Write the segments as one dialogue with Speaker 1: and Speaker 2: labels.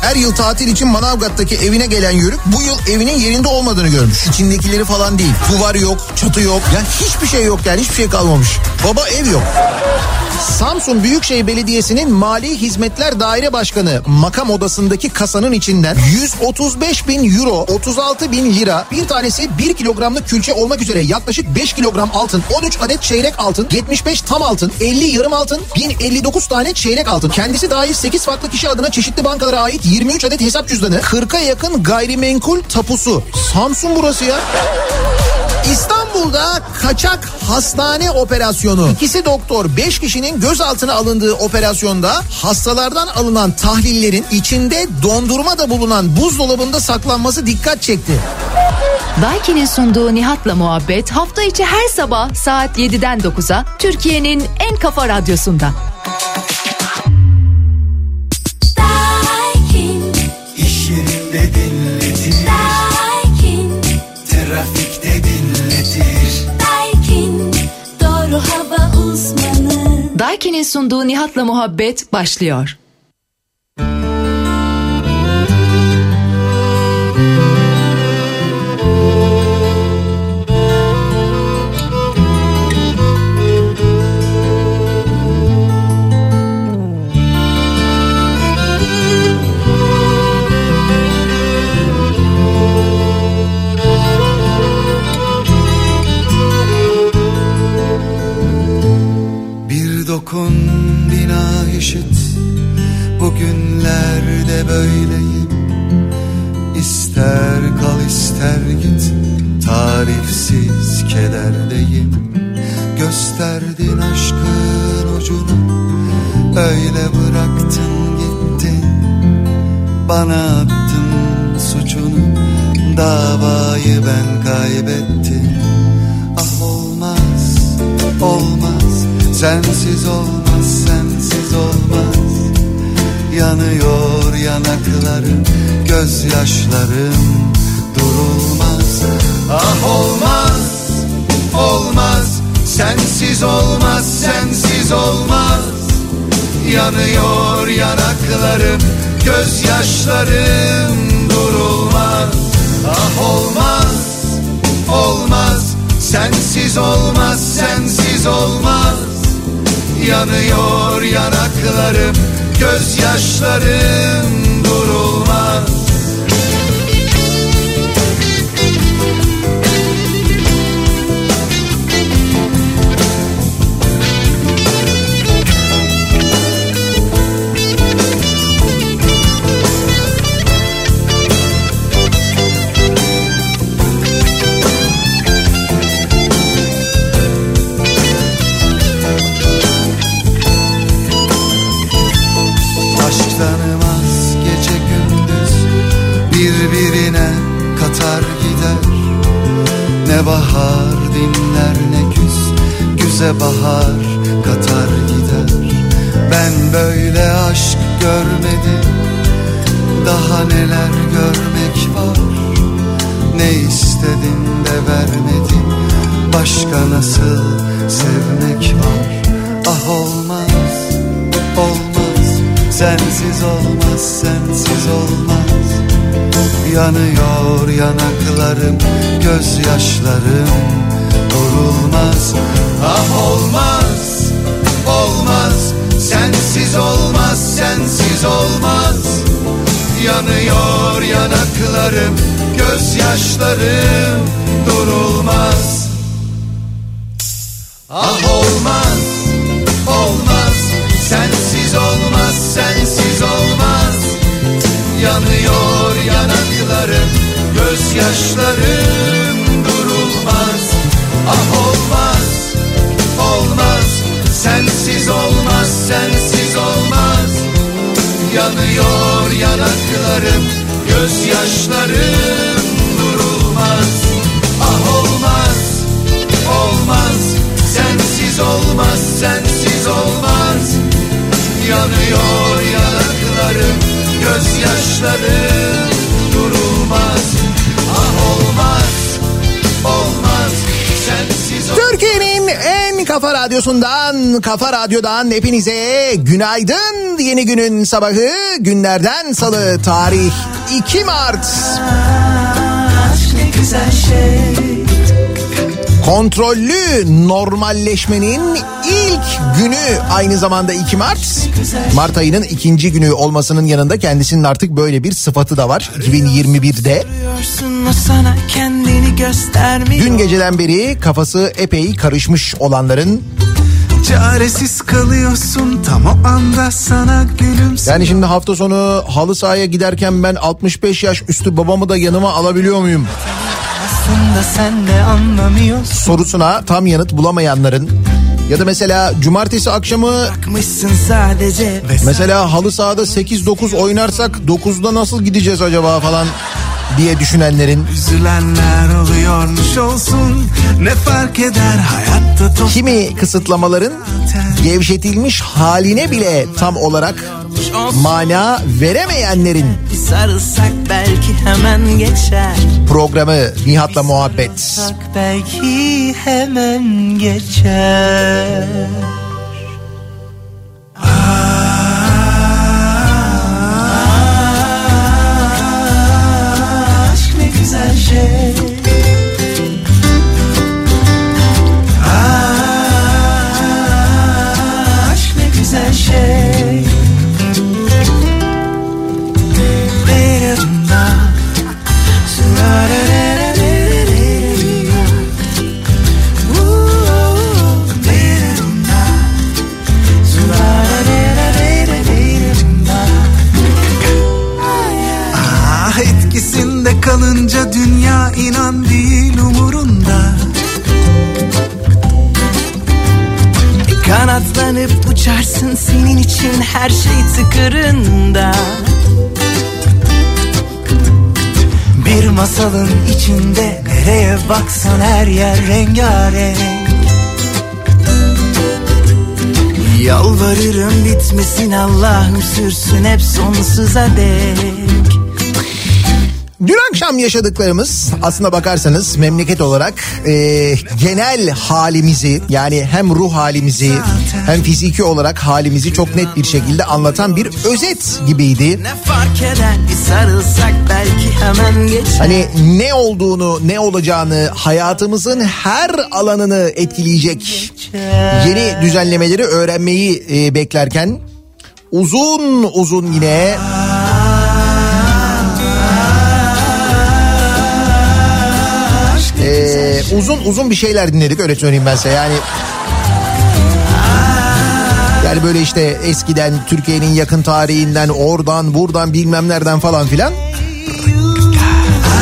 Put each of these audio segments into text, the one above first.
Speaker 1: Her yıl tatil için Manavgat'taki evine gelen Yörük bu yıl evinin yerinde olmadığını görmüş. İçindekileri falan değil. Duvar yok, çatı yok. Ya hiçbir şey yok yani hiçbir şey kalmamış. Baba ev yok. Samsun Büyükşehir Belediyesi'nin Mali Hizmetler Daire Başkanı makam odasındaki kasanın içinden 135 bin euro, 36 bin lira, bir tanesi 1 kilogramlık külçe olmak üzere yaklaşık 5 kilogram altın, 13 adet çeyrek altın, 75 tam altın, 50 yarım altın, 1059 tane çeyrek altın. Kendisi dahil 8 farklı kişi adına çeşitli bankalara ait 23 adet hesap cüzdanı, 40'a yakın gayrimenkul tapusu. Samsun burası ya. İstanbul'da kaçak hastane operasyonu. İkisi doktor 5 kişinin gözaltına alındığı operasyonda hastalardan alınan tahlillerin içinde dondurma da bulunan buzdolabında saklanması dikkat çekti.
Speaker 2: Daiki'nin sunduğu Nihat'la muhabbet hafta içi her sabah saat 7'den 9'a Türkiye'nin en kafa radyosunda.
Speaker 3: Yerinde dinletir,
Speaker 4: Daikin,
Speaker 3: trafikte dinletir.
Speaker 4: Daikin, doğru hava uzmanı.
Speaker 2: Daiki'nin sunduğu Nihat'la muhabbet başlıyor.
Speaker 3: Bir dokun bina işit, bugünlerde böyleyim. İster kal ister git, tarifsiz kederdeyim. Gösterdin aşkın ucunu, öyle bıraktın gittin. Bana attın suçunu, davayı ben kaybettim. Ah olmaz, olmaz, sensiz olmaz, sensiz olmaz. Yanıyor yanaklarım, gözyaşlarım durulmaz. Ah olmaz, olmaz, sensiz olmaz, sensiz olmaz. Yanıyor yanaklarım, gözyaşlarım durulmaz. Ah olmaz, olmaz, sensiz olmaz, sensiz olmaz. Yanıyor yanaklarım, gözyaşlarım durulmaz.
Speaker 1: Radyo'dan hepinize günaydın. Yeni günün sabahı günlerden salı tarih 2 Mart.
Speaker 5: Şey
Speaker 1: Kontrollü normalleşmenin ilk günü aynı zamanda 2 Mart. Mart ayının ikinci günü olmasının yanında kendisinin artık böyle bir sıfatı da var 2021'de.
Speaker 5: Görüyorsun o sana kendini göstermiyor
Speaker 1: Dün geceden beri kafası epey karışmış olanların
Speaker 5: Çaresiz kalıyorsun tam o anda sana gülümse
Speaker 1: Yani şimdi hafta sonu halı sahaya giderken ben 65 yaş üstü babamı da yanıma alabiliyor muyum?
Speaker 5: Aslında sen de anlamıyorsun.
Speaker 1: Sorusuna tam yanıt bulamayanların ya da mesela cumartesi akşamı
Speaker 5: sadece
Speaker 1: mesela halı sahada 8-9 oynarsak 9'da nasıl gideceğiz acaba falan diye düşünenlerin
Speaker 5: Üzülenler oluyormuş olsun Ne fark eder hayatta top
Speaker 1: kimi kısıtlamaların gevşetilmiş haline bile tam olarak mana veremeyenlerin
Speaker 5: belki hemen geçer.
Speaker 1: programı Nihat'la muhabbet.
Speaker 5: Belki hemen geçer her şey tıkırında. Bir masalın içinde nereye baksan her yer rengarenk. Yalvarırım bitmesin Allah'ım sürsün hep sonsuza dek.
Speaker 1: Dün akşam yaşadıklarımız aslına bakarsanız memleket olarak e, genel halimizi yani hem ruh halimizi hem fiziki olarak halimizi çok net bir şekilde anlatan bir özet gibiydi. Hani ne olduğunu, ne olacağını, hayatımızın her alanını etkileyecek yeni düzenlemeleri öğrenmeyi e, beklerken uzun uzun yine e, uzun uzun bir şeyler dinledik öyle söyleyeyim ben size yani. Yani böyle işte eskiden Türkiye'nin yakın tarihinden oradan buradan bilmem nereden falan filan.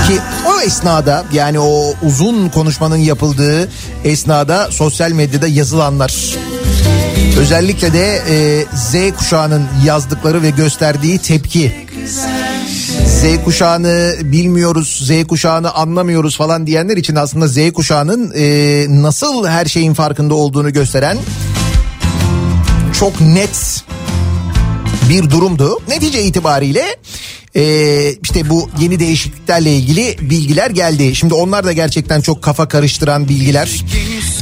Speaker 1: Ki o esnada yani o uzun konuşmanın yapıldığı esnada sosyal medyada yazılanlar özellikle de e, Z kuşağının yazdıkları ve gösterdiği tepki Z kuşağını bilmiyoruz, Z kuşağını anlamıyoruz falan diyenler için aslında Z kuşağının e, nasıl her şeyin farkında olduğunu gösteren çok net bir durumdu. Netice itibariyle e, işte bu yeni değişikliklerle ilgili bilgiler geldi. Şimdi onlar da gerçekten çok kafa karıştıran bilgiler.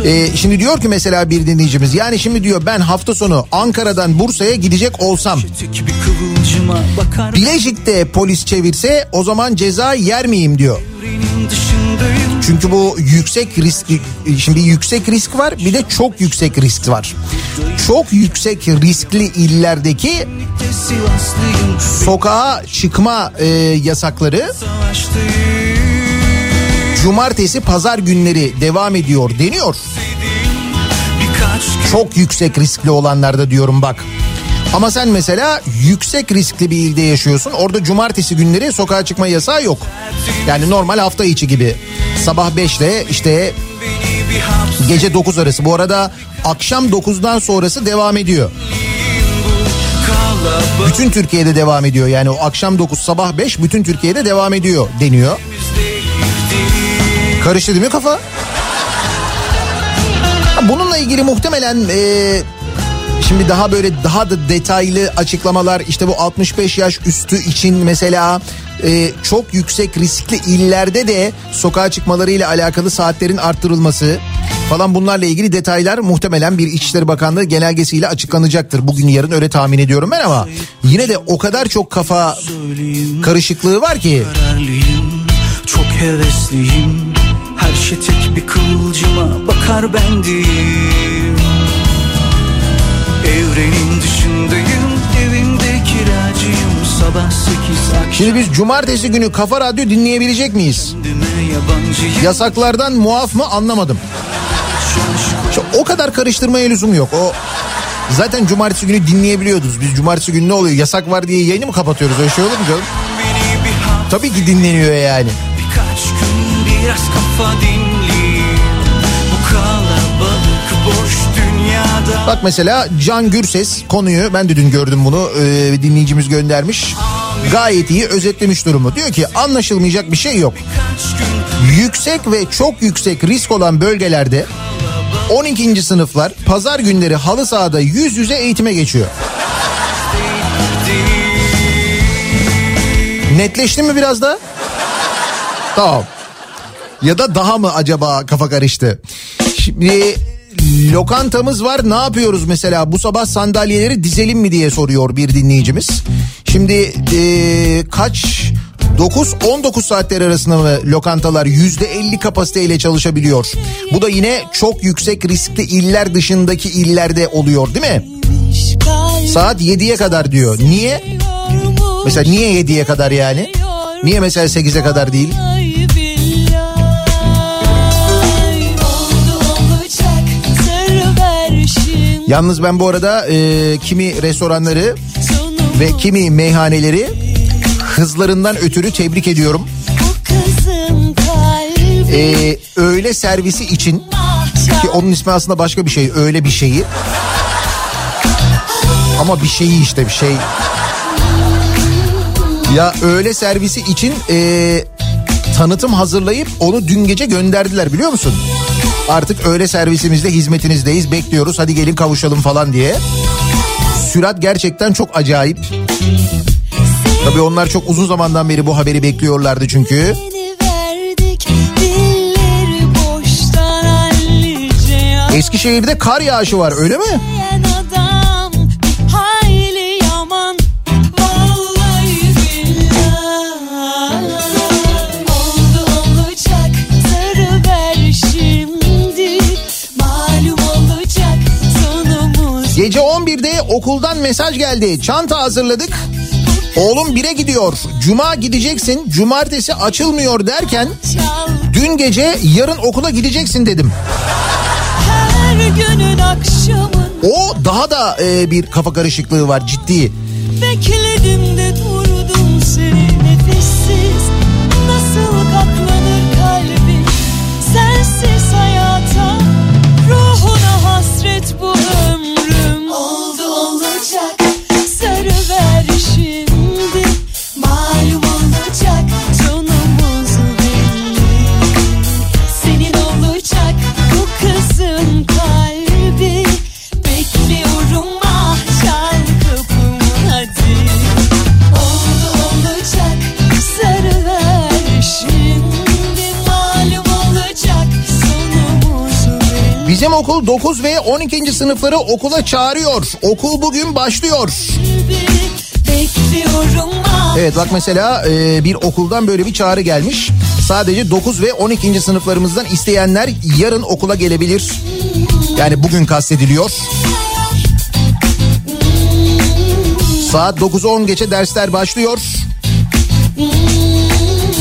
Speaker 1: E, şimdi diyor ki mesela bir dinleyicimiz yani şimdi diyor ben hafta sonu Ankara'dan Bursa'ya gidecek olsam Bilecik'te polis çevirse o zaman ceza yer miyim diyor. Çünkü bu yüksek risk şimdi yüksek risk var bir de çok yüksek risk var. Çok yüksek riskli illerdeki sokağa çıkma e, yasakları cumartesi pazar günleri devam ediyor deniyor. Çok yüksek riskli olanlarda diyorum bak. Ama sen mesela yüksek riskli bir ilde yaşıyorsun. Orada cumartesi günleri sokağa çıkma yasağı yok. Yani normal hafta içi gibi. Sabah 5 ile işte gece 9 arası. Bu arada akşam 9'dan sonrası devam ediyor. Bütün Türkiye'de devam ediyor. Yani o akşam 9 sabah 5 bütün Türkiye'de devam ediyor deniyor. Karıştı değil mi kafa? Bununla ilgili muhtemelen e, şimdi daha böyle daha da detaylı açıklamalar işte bu 65 yaş üstü için mesela e, çok yüksek riskli illerde de sokağa çıkmalarıyla alakalı saatlerin arttırılması falan bunlarla ilgili detaylar muhtemelen bir İçişleri Bakanlığı genelgesiyle açıklanacaktır. Bugün yarın öyle tahmin ediyorum ben ama yine de o kadar çok kafa karışıklığı var ki.
Speaker 3: Çok hevesliyim Her şey tek bir kıvılcıma bakar Evrenin
Speaker 1: Şimdi biz cumartesi günü Kafa Radyo dinleyebilecek miyiz? Yasaklardan muaf mı anlamadım. O kadar karıştırmaya lüzum yok. O zaten cumartesi günü dinleyebiliyordunuz. Biz cumartesi günü ne oluyor? Yasak var diye yayını mı kapatıyoruz? Öyle şey olur mu canım? Tabii ki dinleniyor yani.
Speaker 3: Birkaç gün biraz kafa dinleyeyim
Speaker 1: Bak mesela Can Gürses konuyu ben de dün gördüm bunu ee, dinleyicimiz göndermiş. Gayet iyi özetlemiş durumu. Diyor ki anlaşılmayacak bir şey yok. Yüksek ve çok yüksek risk olan bölgelerde 12. sınıflar pazar günleri halı sahada yüz yüze eğitime geçiyor. Netleşti mi biraz da? Tamam. Ya da daha mı acaba kafa karıştı? Şimdi lokantamız var ne yapıyoruz mesela bu sabah sandalyeleri dizelim mi diye soruyor bir dinleyicimiz. Şimdi eee, kaç 9-19 saatler arasında mı lokantalar %50 kapasiteyle çalışabiliyor? Bu da yine çok yüksek riskli iller dışındaki illerde oluyor değil mi? Saat 7'ye kadar diyor. Niye? Mesela niye 7'ye kadar yani? Niye mesela 8'e kadar değil? Yalnız ben bu arada e, kimi restoranları ve kimi meyhaneleri hızlarından ötürü tebrik ediyorum. E, öğle servisi için ki onun ismi aslında başka bir şey öyle bir şeyi. Ama bir şeyi işte bir şey. Ya öğle servisi için e, tanıtım hazırlayıp onu dün gece gönderdiler biliyor musun? Artık öğle servisimizde hizmetinizdeyiz bekliyoruz hadi gelin kavuşalım falan diye. Sürat gerçekten çok acayip. Tabii onlar çok uzun zamandan beri bu haberi bekliyorlardı çünkü. Eskişehir'de kar yağışı var öyle mi? Gece 11'de okuldan mesaj geldi. Çanta hazırladık. Oğlum bire gidiyor. Cuma gideceksin. Cumartesi açılmıyor derken dün gece yarın okula gideceksin dedim. O daha da e, bir kafa karışıklığı var ciddi.
Speaker 6: bekledim
Speaker 1: Bizim okul 9 ve 12. sınıfları okula çağırıyor. Okul bugün başlıyor. Evet bak mesela e, bir okuldan böyle bir çağrı gelmiş. Sadece 9 ve 12. sınıflarımızdan isteyenler yarın okula gelebilir. Yani bugün kastediliyor. Saat 9'u 10 geçe dersler başlıyor.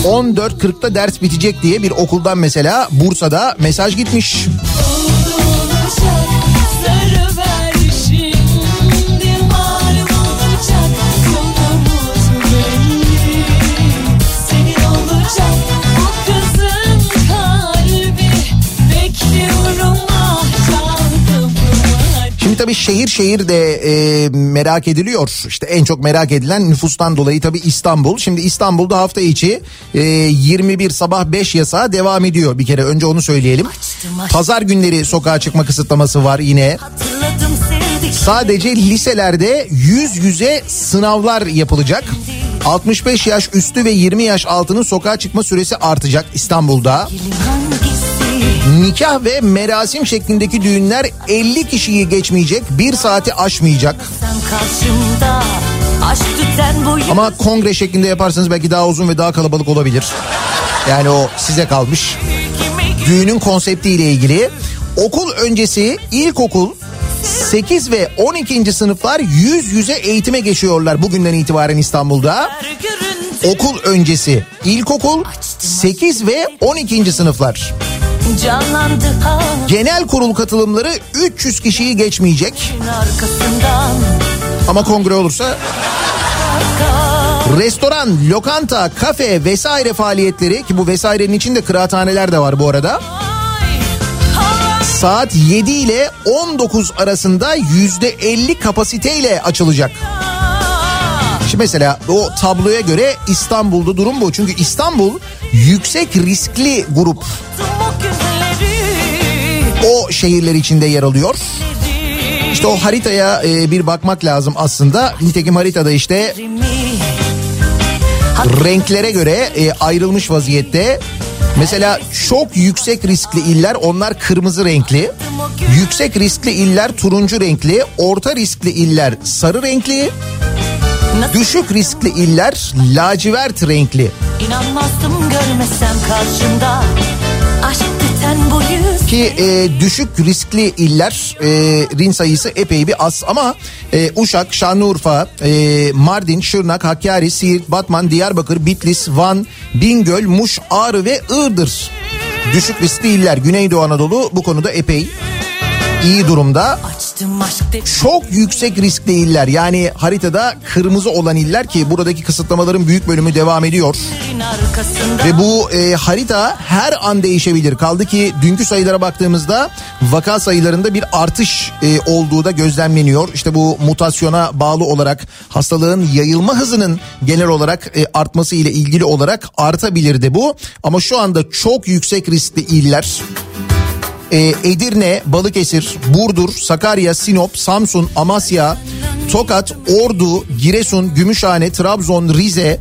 Speaker 1: 14.40'da ders bitecek diye bir okuldan mesela Bursa'da mesaj gitmiş.
Speaker 6: Şimdi
Speaker 1: tabii şehir şehir de e, merak ediliyor. İşte en çok merak edilen nüfustan dolayı tabii İstanbul. Şimdi İstanbul'da hafta içi e, 21 sabah 5 yasağı devam ediyor. Bir kere önce onu söyleyelim. Pazar günleri sokağa çıkma kısıtlaması var yine. Sadece liselerde yüz yüze sınavlar yapılacak. 65 yaş üstü ve 20 yaş altının sokağa çıkma süresi artacak İstanbul'da. Nikah ve merasim şeklindeki düğünler 50 kişiyi geçmeyecek, bir saati aşmayacak. Ama kongre şeklinde yaparsanız belki daha uzun ve daha kalabalık olabilir. Yani o size kalmış. Düğünün konseptiyle ilgili. Okul öncesi ilkokul 8 ve 12. sınıflar yüz yüze eğitime geçiyorlar bugünden itibaren İstanbul'da. Okul öncesi ilkokul 8 ve 12. sınıflar. Genel kurul katılımları 300 kişiyi geçmeyecek. Ama kongre olursa restoran, lokanta, kafe vesaire faaliyetleri ki bu vesairenin içinde kıraathaneler de var bu arada. Saat 7 ile 19 arasında %50 kapasiteyle açılacak. Şimdi mesela o tabloya göre İstanbul'da durum bu. Çünkü İstanbul yüksek riskli grup.
Speaker 6: o
Speaker 1: şehirler içinde yer alıyor. İşte o haritaya e, bir bakmak lazım aslında. Nitekim haritada işte renklere göre e, ayrılmış vaziyette. Mesela çok yüksek riskli iller onlar kırmızı renkli. Yüksek riskli iller turuncu renkli. Orta riskli iller sarı renkli. Düşük riskli iller lacivert renkli.
Speaker 6: İnanmazdım görmesem karşımda.
Speaker 1: Ki e, düşük riskli illerin sayısı epey bir az. Ama e, Uşak, Şanlıurfa, e, Mardin, Şırnak, Hakkari, Siirt, Batman, Diyarbakır, Bitlis, Van, Bingöl, Muş, Ağrı ve Iğdır. Düşük riskli iller. Güneydoğu Anadolu bu konuda epey iyi durumda. Çok yüksek riskli iller yani haritada kırmızı olan iller ki buradaki kısıtlamaların büyük bölümü devam ediyor. Ve bu e, harita her an değişebilir. Kaldı ki dünkü sayılara baktığımızda vaka sayılarında bir artış e, olduğu da gözlemleniyor. İşte bu mutasyona bağlı olarak hastalığın yayılma hızının genel olarak e, artması ile ilgili olarak artabilirdi bu. Ama şu anda çok yüksek riskli iller e, Edirne, Balıkesir, Burdur, Sakarya, Sinop, Samsun, Amasya, Tokat, Ordu, Giresun, Gümüşhane, Trabzon, Rize,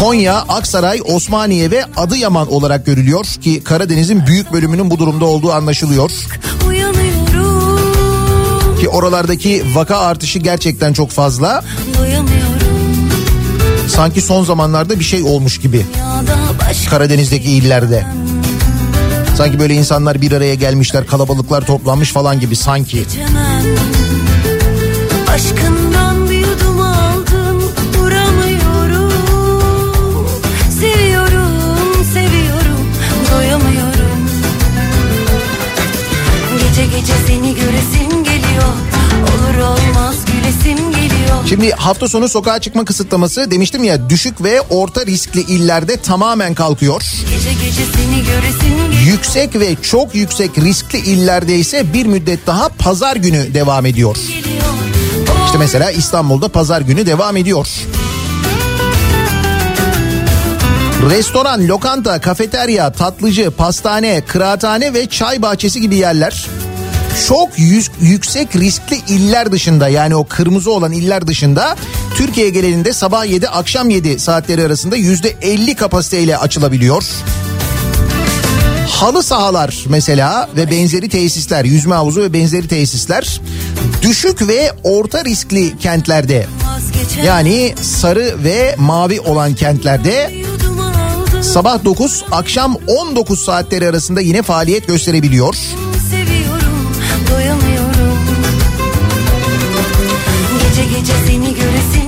Speaker 1: Konya, Aksaray, Osmaniye ve Adıyaman olarak görülüyor ki Karadeniz'in büyük bölümünün bu durumda olduğu anlaşılıyor. Ki oralardaki vaka artışı gerçekten çok fazla. Sanki son zamanlarda bir şey olmuş gibi Karadeniz'deki illerde. Sanki böyle insanlar bir araya gelmişler, kalabalıklar toplanmış falan gibi sanki.
Speaker 6: Aşkından bir yudum aldım duramıyorum. Seviyorum seviyorum doyamıyorum. Gece gece seni göresim geliyor. Olur olmaz gülesim
Speaker 1: Şimdi hafta sonu sokağa çıkma kısıtlaması demiştim ya düşük ve orta riskli illerde tamamen kalkıyor.
Speaker 6: Gece gece geliyor
Speaker 1: Yüksek ve çok yüksek riskli illerde ise bir müddet daha pazar günü devam ediyor. İşte mesela İstanbul'da pazar günü devam ediyor. Restoran, lokanta, kafeterya, tatlıcı, pastane, kıraathane ve çay bahçesi gibi yerler çok yüz- yüksek riskli iller dışında yani o kırmızı olan iller dışında Türkiye genelinde sabah 7 akşam 7 saatleri arasında %50 kapasiteyle açılabiliyor. Halı sahalar mesela ve benzeri tesisler, yüzme havuzu ve benzeri tesisler düşük ve orta riskli kentlerde yani sarı ve mavi olan kentlerde sabah 9 akşam 19 saatleri arasında yine faaliyet gösterebiliyor.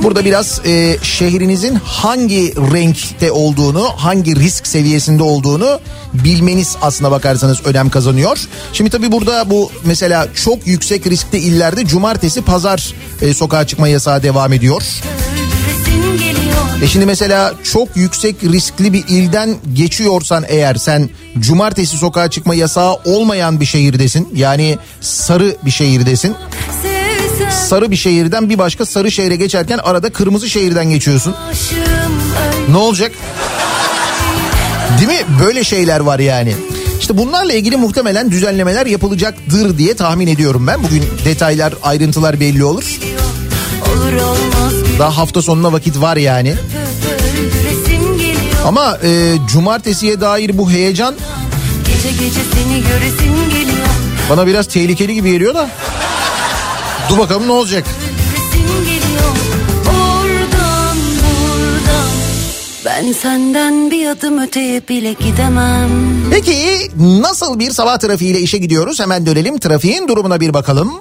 Speaker 1: Burada biraz e, şehrinizin hangi renkte olduğunu, hangi risk seviyesinde olduğunu bilmeniz aslına bakarsanız önem kazanıyor. Şimdi tabii burada bu mesela çok yüksek riskli illerde cumartesi pazar e, sokağa çıkma yasağı devam ediyor. E şimdi mesela çok yüksek riskli bir ilden geçiyorsan eğer sen cumartesi sokağa çıkma yasağı olmayan bir şehirdesin. Yani sarı bir şehirdesin. Sarı bir şehirden bir başka sarı şehre geçerken arada kırmızı şehirden geçiyorsun. Ne olacak? Değil mi? Böyle şeyler var yani. İşte bunlarla ilgili muhtemelen düzenlemeler yapılacaktır diye tahmin ediyorum ben. Bugün detaylar, ayrıntılar belli olur. Daha hafta sonuna vakit var yani. Ama e, cumartesiye dair bu heyecan Bana biraz tehlikeli gibi geliyor da. Dur bakalım ne olacak.
Speaker 6: Oradan buradan Ben senden bir adım öteye bile gidemem
Speaker 1: Peki nasıl bir sabah trafiğiyle işe gidiyoruz? Hemen dönelim trafiğin durumuna bir bakalım.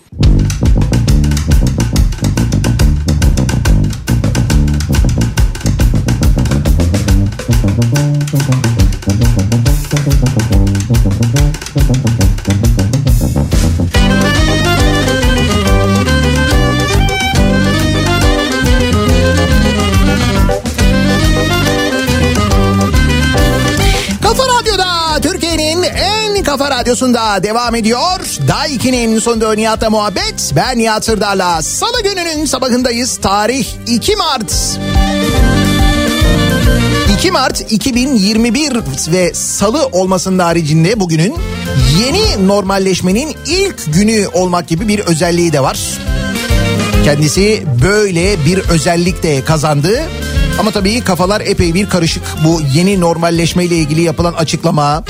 Speaker 1: Kafa kafa radyosunda devam ediyor. Daiki'nin sonunda Nihat'la muhabbet. Ben Nihat Sırdar'la Salı gününün sabahındayız. Tarih 2 Mart. 2 Mart 2021 ve salı olmasının haricinde bugünün yeni normalleşmenin ilk günü olmak gibi bir özelliği de var. Kendisi böyle bir özellik de kazandı. Ama tabii kafalar epey bir karışık. Bu yeni normalleşme ile ilgili yapılan açıklama,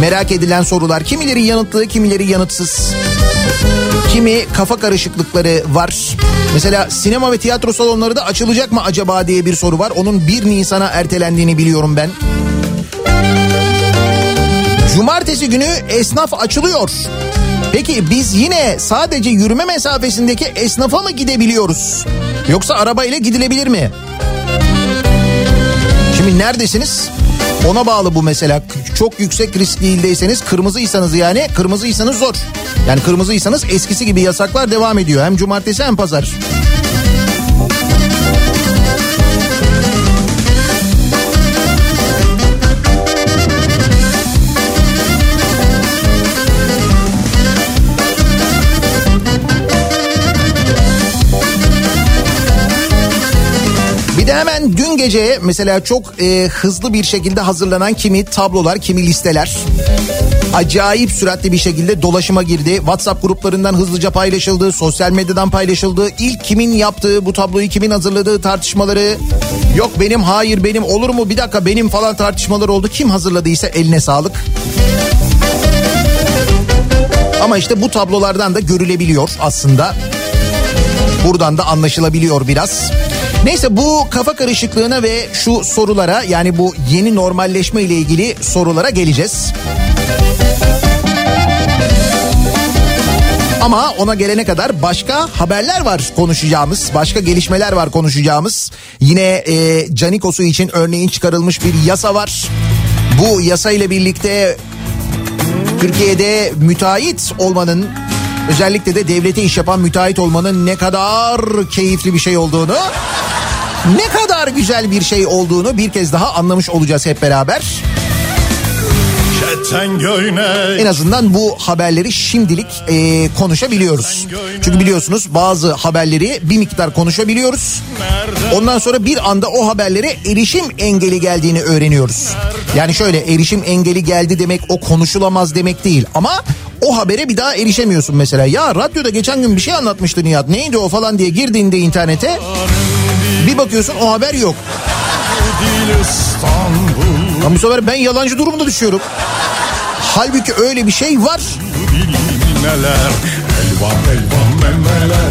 Speaker 1: merak edilen sorular, kimileri yanıtlı, kimileri yanıtsız. Kimi kafa karışıklıkları var. Mesela sinema ve tiyatro salonları da açılacak mı acaba diye bir soru var. Onun 1 Nisan'a ertelendiğini biliyorum ben. Cumartesi günü esnaf açılıyor. Peki biz yine sadece yürüme mesafesindeki esnafa mı gidebiliyoruz? Yoksa arabayla gidilebilir mi? Şimdi neredesiniz? Ona bağlı bu mesela. Çok yüksek riskli ildeyseniz kırmızıysanız yani kırmızıysanız zor. Yani kırmızıysanız eskisi gibi yasaklar devam ediyor. Hem cumartesi hem pazar. Hemen dün gece mesela çok e, hızlı bir şekilde hazırlanan kimi tablolar, kimi listeler acayip süratli bir şekilde dolaşıma girdi. WhatsApp gruplarından hızlıca paylaşıldı, sosyal medyadan paylaşıldı. İlk kimin yaptığı, bu tabloyu kimin hazırladığı tartışmaları. Yok benim, hayır benim, olur mu bir dakika benim falan tartışmalar oldu. Kim hazırladıysa eline sağlık. Ama işte bu tablolardan da görülebiliyor aslında. Buradan da anlaşılabiliyor biraz. Neyse bu kafa karışıklığına ve şu sorulara yani bu yeni normalleşme ile ilgili sorulara geleceğiz. Ama ona gelene kadar başka haberler var konuşacağımız, başka gelişmeler var konuşacağımız. Yine e, Canikos'u için örneğin çıkarılmış bir yasa var. Bu yasa ile birlikte Türkiye'de müteahhit olmanın özellikle de devlete iş yapan müteahhit olmanın ne kadar keyifli bir şey olduğunu ne kadar güzel bir şey olduğunu bir kez daha anlamış olacağız hep beraber. En azından bu haberleri şimdilik e, konuşabiliyoruz. Çünkü biliyorsunuz bazı haberleri bir miktar konuşabiliyoruz. Ondan sonra bir anda o haberlere erişim engeli geldiğini öğreniyoruz. Yani şöyle erişim engeli geldi demek o konuşulamaz demek değil ama o habere bir daha erişemiyorsun mesela. Ya radyoda geçen gün bir şey anlatmıştı Nihat neydi o falan diye girdiğinde internete bir bakıyorsun o haber yok. Ama bu sefer ben yalancı durumda düşüyorum. Halbuki öyle bir şey var.
Speaker 7: Elvan elvan memeler,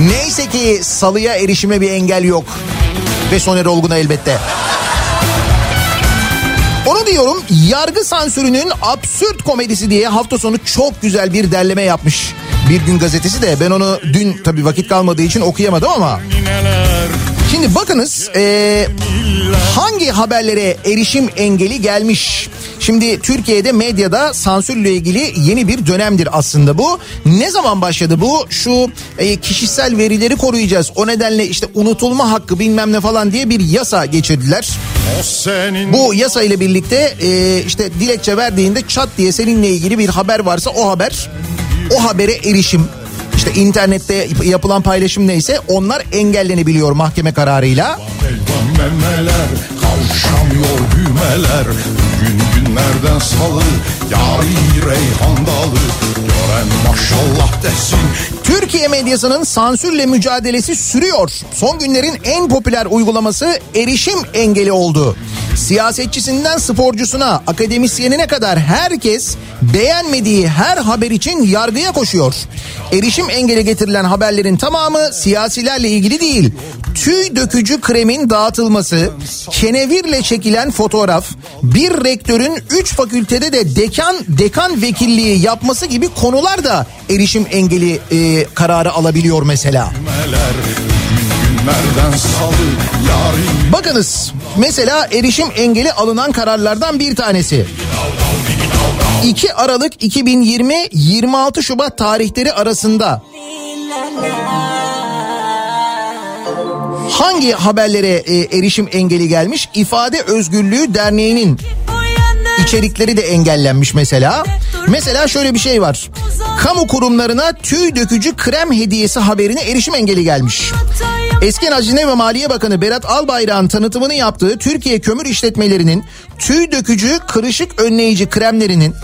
Speaker 1: Neyse ki salıya erişime bir engel yok. Ve Soner Olgun'a elbette. Onu diyorum yargı sansürünün absürt komedisi diye hafta sonu çok güzel bir derleme yapmış. Bir gün gazetesi de ben onu dün tabii vakit kalmadığı için okuyamadım ama. Şimdi bakınız e, hangi haberlere erişim engeli gelmiş? Şimdi Türkiye'de medyada sansürle ilgili yeni bir dönemdir aslında bu. Ne zaman başladı bu? Şu e, kişisel verileri koruyacağız. O nedenle işte unutulma hakkı bilmem ne falan diye bir yasa geçirdiler. Bu yasa ile birlikte e, işte dilekçe verdiğinde çat diye seninle ilgili bir haber varsa o haber o habere erişim işte internette yapılan paylaşım neyse onlar engellenebiliyor mahkeme kararıyla.
Speaker 7: Elvan memeler düğmeler Bugün günlerden salı yarın reyhan dalı Gören maşallah desin
Speaker 1: Türkiye medyasının sansürle mücadelesi sürüyor. Son günlerin en popüler uygulaması erişim engeli oldu. Siyasetçisinden sporcusuna, akademisyenine kadar herkes beğenmediği her haber için yargıya koşuyor. Erişim engeli getirilen haberlerin tamamı siyasilerle ilgili değil. Tüy dökücü kremin dağıtılması, kenevirle çekilen fotoğraf, bir rektörün 3 fakültede de dekan dekan vekilliği yapması gibi konular da erişim engeli e, kararı alabiliyor mesela. Bakınız mesela erişim engeli alınan kararlardan bir tanesi. 2 Aralık 2020 26 Şubat tarihleri arasında hangi haberlere e, erişim engeli gelmiş? İfade Özgürlüğü Derneği'nin içerikleri de engellenmiş mesela. Mesela şöyle bir şey var. Kamu kurumlarına tüy dökücü krem hediyesi haberine erişim engeli gelmiş. Eski Hazine ve Maliye Bakanı Berat Albayrak'ın tanıtımını yaptığı Türkiye Kömür İşletmelerinin tüy dökücü kırışık önleyici kremlerinin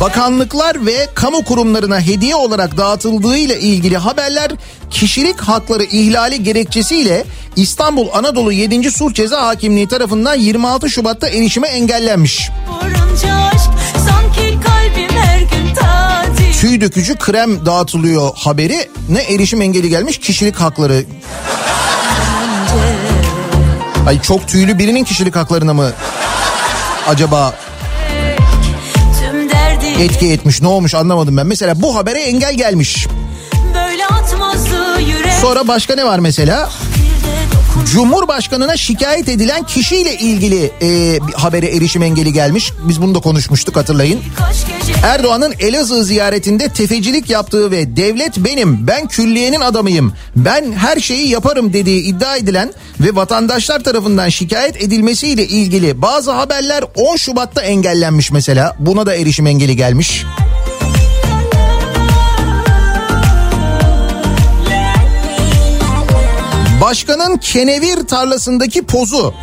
Speaker 1: bakanlıklar ve kamu kurumlarına hediye olarak dağıtıldığı ile ilgili haberler kişilik hakları ihlali gerekçesiyle İstanbul Anadolu 7. Sulh Ceza Hakimliği tarafından 26 Şubat'ta erişime engellenmiş.
Speaker 4: Vurunca
Speaker 1: Tüy dökücü krem dağıtılıyor haberi ne erişim engeli gelmiş kişilik hakları. Ay çok tüylü birinin kişilik haklarına mı acaba etki etmiş ne olmuş anlamadım ben. Mesela bu habere engel gelmiş. Sonra başka ne var mesela? Cumhurbaşkanına şikayet edilen kişiyle ilgili e, habere erişim engeli gelmiş. Biz bunu da konuşmuştuk hatırlayın. Erdoğan'ın Elazığ ziyaretinde tefecilik yaptığı ve devlet benim, ben külliyenin adamıyım, ben her şeyi yaparım dediği iddia edilen ve vatandaşlar tarafından şikayet edilmesiyle ilgili bazı haberler 10 Şubat'ta engellenmiş mesela. Buna da erişim engeli gelmiş. Başkanın kenevir tarlasındaki pozu.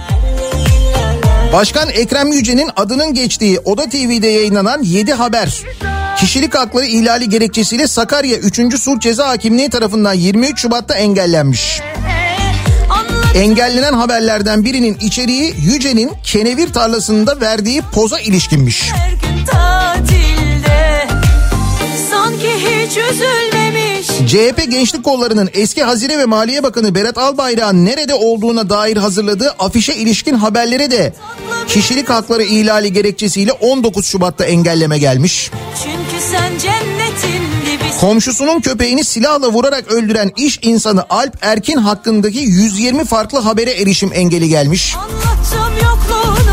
Speaker 1: Başkan Ekrem Yüce'nin adının geçtiği Oda TV'de yayınlanan 7 haber. Kişilik hakları ihlali gerekçesiyle Sakarya 3. Sulh Ceza Hakimliği tarafından 23 Şubat'ta engellenmiş. Engellenen haberlerden birinin içeriği Yüce'nin kenevir tarlasında verdiği poza ilişkinmiş.
Speaker 4: her gün tatilde Sanki hiç üzülmemiş
Speaker 1: CHP Gençlik Kolları'nın eski Hazine ve Maliye Bakanı Berat Albayrak'ın nerede olduğuna dair hazırladığı afişe ilişkin haberlere de kişilik hakları ihlali gerekçesiyle 19 Şubat'ta engelleme gelmiş.
Speaker 4: Çünkü sen cennetin
Speaker 1: Komşusunun köpeğini silahla vurarak öldüren iş insanı Alp Erkin hakkındaki 120 farklı habere erişim engeli gelmiş.
Speaker 4: Anlattım yokluğunu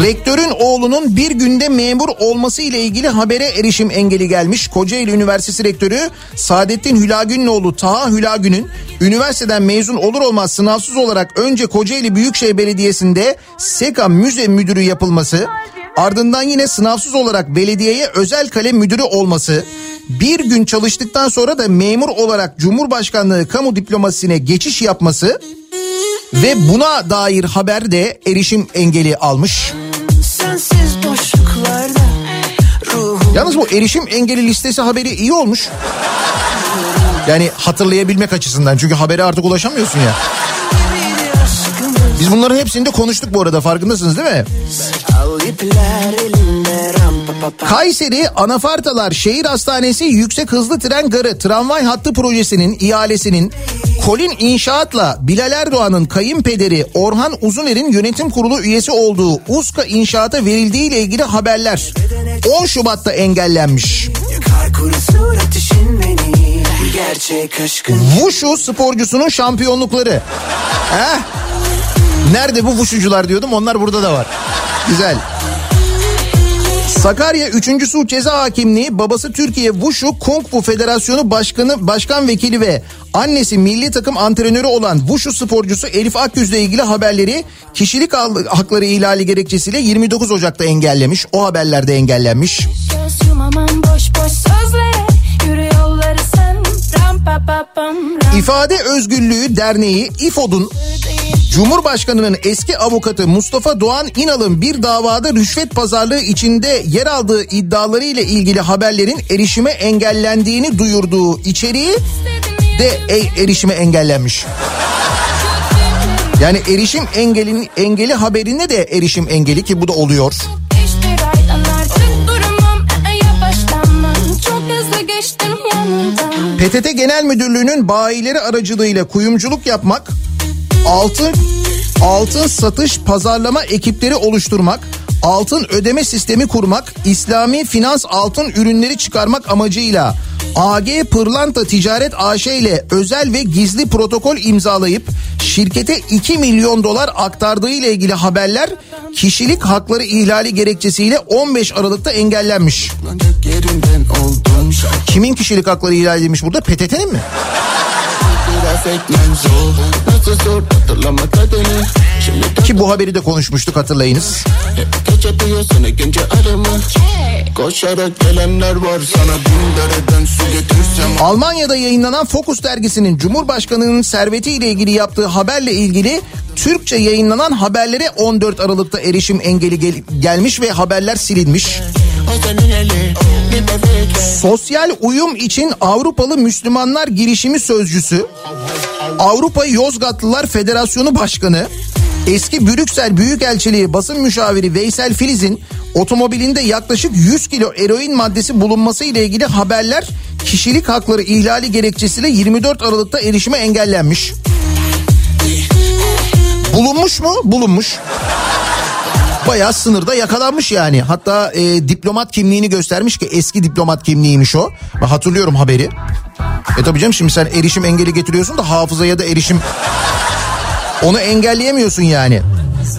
Speaker 1: Rektörün oğlunun bir günde memur olması ile ilgili habere erişim engeli gelmiş. Kocaeli Üniversitesi Rektörü Saadettin Hülagün'ün oğlu Taha Hülagün'ün üniversiteden mezun olur olmaz sınavsız olarak önce Kocaeli Büyükşehir Belediyesi'nde SEKA müze müdürü yapılması, ardından yine sınavsız olarak belediyeye özel kalem müdürü olması, bir gün çalıştıktan sonra da memur olarak Cumhurbaşkanlığı kamu diplomasisine geçiş yapması ve buna dair haber de erişim engeli almış. Yalnız bu erişim engeli listesi haberi iyi olmuş. Yani hatırlayabilmek açısından çünkü habere artık ulaşamıyorsun ya. Biz bunların hepsini de konuştuk bu arada farkındasınız değil mi? Kayseri Anafartalar Şehir Hastanesi Yüksek Hızlı Tren Garı tramvay hattı projesinin ihalesinin Kolin İnşaat'la Bilal Erdoğan'ın kayınpederi Orhan Uzuner'in yönetim kurulu üyesi olduğu Uska İnşaat'a verildiği ile ilgili haberler 10 Şubat'ta engellenmiş. Wushu sporcusunun şampiyonlukları. Heh. Nerede bu wushucular diyordum onlar burada da var. Güzel. Sakarya 3. Sulh Ceza Hakimliği babası Türkiye Wushu Kung Fu Federasyonu Başkanı Başkan Vekili ve annesi milli takım antrenörü olan Wushu sporcusu Elif Akyüz'le ilgili haberleri kişilik hakları ihlali gerekçesiyle 29 Ocak'ta engellemiş. O haberlerde engellenmiş.
Speaker 4: Boş boş sözlere
Speaker 1: İfade Özgürlüğü Derneği İFOD'un Cumhurbaşkanı'nın eski avukatı Mustafa Doğan İnal'ın bir davada rüşvet pazarlığı içinde yer aldığı iddiaları ile ilgili haberlerin erişime engellendiğini duyurduğu içeriği de erişime engellenmiş. Yani erişim engelin engeli haberine de erişim engeli ki bu da oluyor. PTT Genel Müdürlüğü'nün bayileri aracılığıyla kuyumculuk yapmak, altın altın satış pazarlama ekipleri oluşturmak, altın ödeme sistemi kurmak, İslami finans altın ürünleri çıkarmak amacıyla AG Pırlanta Ticaret AŞ ile özel ve gizli protokol imzalayıp şirkete 2 milyon dolar aktardığı ile ilgili haberler kişilik hakları ihlali gerekçesiyle 15 Aralık'ta engellenmiş. Kimin kişilik hakları ihlal edilmiş burada? PTT'nin mi? Ki bu haberi de konuşmuştuk hatırlayınız. Almanya'da yayınlanan Focus dergisinin Cumhurbaşkanı'nın serveti ile ilgili yaptığı haberle ilgili Türkçe yayınlanan haberlere 14 Aralık'ta erişim engeli gel- gelmiş ve haberler silinmiş. Sosyal uyum için Avrupalı Müslümanlar girişimi sözcüsü, Avrupa Yozgatlılar Federasyonu Başkanı, eski Brüksel Büyükelçiliği basın müşaviri Veysel Filiz'in otomobilinde yaklaşık 100 kilo eroin maddesi bulunması ile ilgili haberler kişilik hakları ihlali gerekçesiyle 24 Aralık'ta erişime engellenmiş. Bulunmuş mu? Bulunmuş. Bayağı sınırda yakalanmış yani. Hatta e, diplomat kimliğini göstermiş ki eski diplomat kimliğiymiş o. Ben hatırlıyorum haberi. E tabii canım şimdi sen erişim engeli getiriyorsun da hafızaya da erişim... Onu engelleyemiyorsun yani.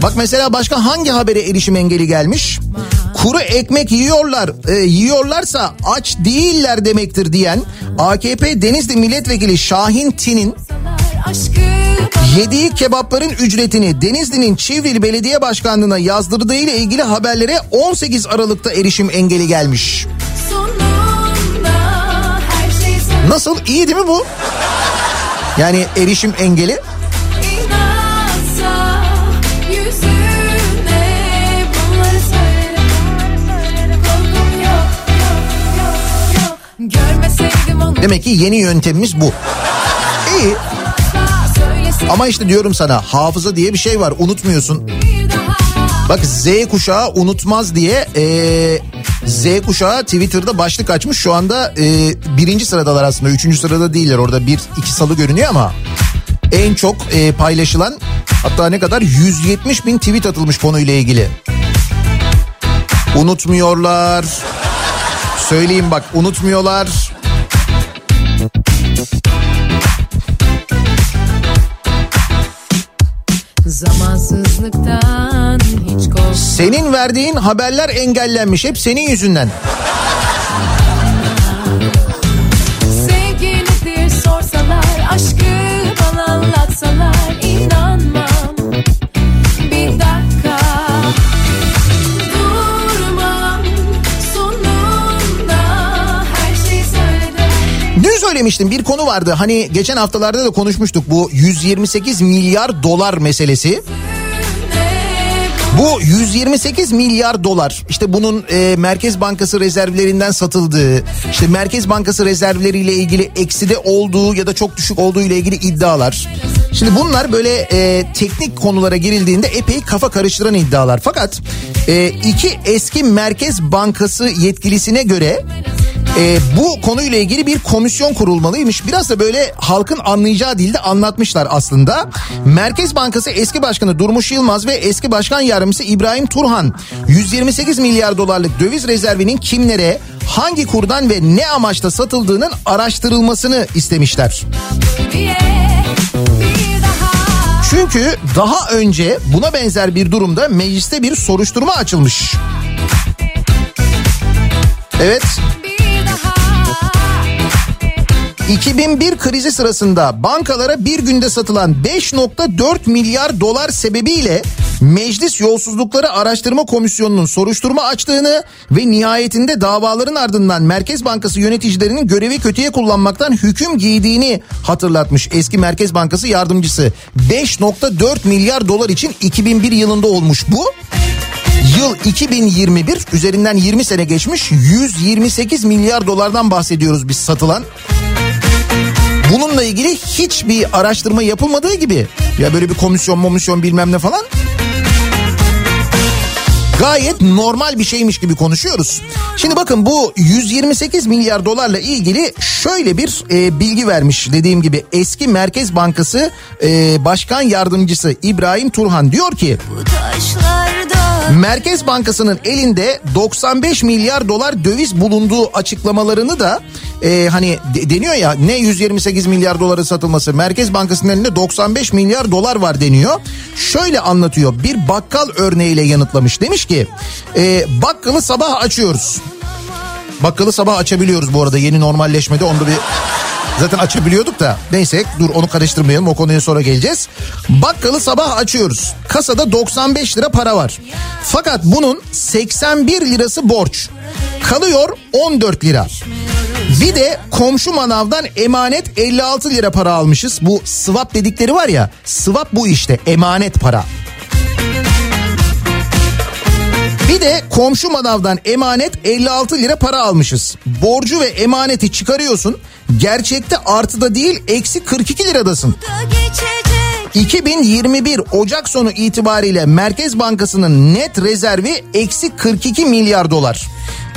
Speaker 1: Bak mesela başka hangi habere erişim engeli gelmiş? Kuru ekmek yiyorlar, e, yiyorlarsa aç değiller demektir diyen AKP Denizli Milletvekili Şahin Tin'in Yediği kebapların ücretini Denizli'nin Çivril Belediye Başkanlığı'na yazdırdığı ile ilgili haberlere 18 Aralık'ta erişim engeli gelmiş.
Speaker 4: şey
Speaker 1: Nasıl? İyi değil mi bu? Yani erişim engeli. Demek ki yeni yöntemimiz bu. İyi ama işte diyorum sana hafıza diye bir şey var unutmuyorsun. Bak Z kuşağı unutmaz diye e, Z kuşağı Twitter'da başlık açmış. Şu anda e, birinci sıradalar aslında. Üçüncü sırada değiller. Orada bir iki salı görünüyor ama en çok e, paylaşılan hatta ne kadar 170 bin tweet atılmış konuyla ilgili. Unutmuyorlar. Söyleyeyim bak unutmuyorlar.
Speaker 2: Zamansızlıktan hiç korkma.
Speaker 1: Senin verdiğin haberler engellenmiş. Hep senin yüzünden. Söylemiştim bir konu vardı. Hani geçen haftalarda da konuşmuştuk bu 128 milyar dolar meselesi. Bu 128 milyar dolar işte bunun e, Merkez Bankası rezervlerinden satıldığı işte Merkez Bankası rezervleriyle ilgili ekside olduğu ya da çok düşük olduğu ile ilgili iddialar. Şimdi bunlar böyle e, teknik konulara girildiğinde epey kafa karıştıran iddialar. Fakat e, iki eski Merkez Bankası yetkilisine göre e, bu konuyla ilgili bir komisyon kurulmalıymış. Biraz da böyle halkın anlayacağı dilde anlatmışlar aslında. Merkez Bankası eski başkanı Durmuş Yılmaz ve eski başkan yardımcısı İbrahim Turhan 128 milyar dolarlık döviz rezervinin kimlere hangi kurdan ve ne amaçla satıldığının araştırılmasını istemişler. Çünkü daha önce buna benzer bir durumda mecliste bir soruşturma açılmış. Evet 2001 krizi sırasında bankalara bir günde satılan 5.4 milyar dolar sebebiyle Meclis Yolsuzlukları Araştırma Komisyonu'nun soruşturma açtığını ve nihayetinde davaların ardından Merkez Bankası yöneticilerinin görevi kötüye kullanmaktan hüküm giydiğini hatırlatmış eski Merkez Bankası yardımcısı. 5.4 milyar dolar için 2001 yılında olmuş bu. Yıl 2021 üzerinden 20 sene geçmiş 128 milyar dolardan bahsediyoruz biz satılan. Bununla ilgili hiçbir araştırma yapılmadığı gibi ya böyle bir komisyon komisyon bilmem ne falan gayet normal bir şeymiş gibi konuşuyoruz. Şimdi bakın bu 128 milyar dolarla ilgili şöyle bir e, bilgi vermiş dediğim gibi eski Merkez Bankası e, Başkan Yardımcısı İbrahim Turhan diyor ki Merkez Bankası'nın elinde 95 milyar dolar döviz bulunduğu açıklamalarını da e, hani de, deniyor ya ne 128 milyar doları satılması Merkez Bankası'nın elinde 95 milyar dolar var deniyor. Şöyle anlatıyor bir bakkal örneğiyle yanıtlamış demiş ki e, bakkalı sabah açıyoruz. Bakkalı sabah açabiliyoruz bu arada yeni normalleşmede onda bir Zaten açabiliyorduk da neyse dur onu karıştırmayalım o konuya sonra geleceğiz. Bakkalı sabah açıyoruz. Kasada 95 lira para var. Fakat bunun 81 lirası borç. Kalıyor 14 lira. Bir de komşu manavdan emanet 56 lira para almışız. Bu swap dedikleri var ya swap bu işte emanet para. Bir de komşu manavdan emanet 56 lira para almışız. Borcu ve emaneti çıkarıyorsun. Gerçekte artıda değil eksi 42 liradasın. 2021 Ocak sonu itibariyle Merkez Bankası'nın net rezervi eksi 42 milyar dolar.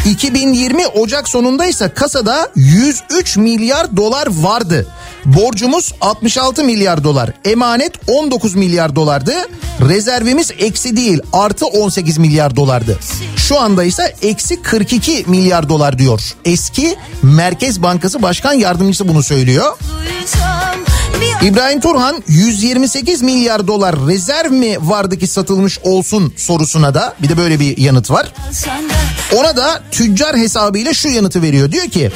Speaker 1: 2020 Ocak sonunda ise kasada 103 milyar dolar vardı. Borcumuz 66 milyar dolar. Emanet 19 milyar dolardı. Rezervimiz eksi değil artı 18 milyar dolardı. Şu anda ise eksi 42 milyar dolar diyor. Eski Merkez Bankası Başkan Yardımcısı bunu söylüyor. İbrahim Turhan 128 milyar dolar rezerv mi vardı ki satılmış olsun sorusuna da bir de böyle bir yanıt var. Ona da tüccar hesabıyla şu yanıtı veriyor. Diyor ki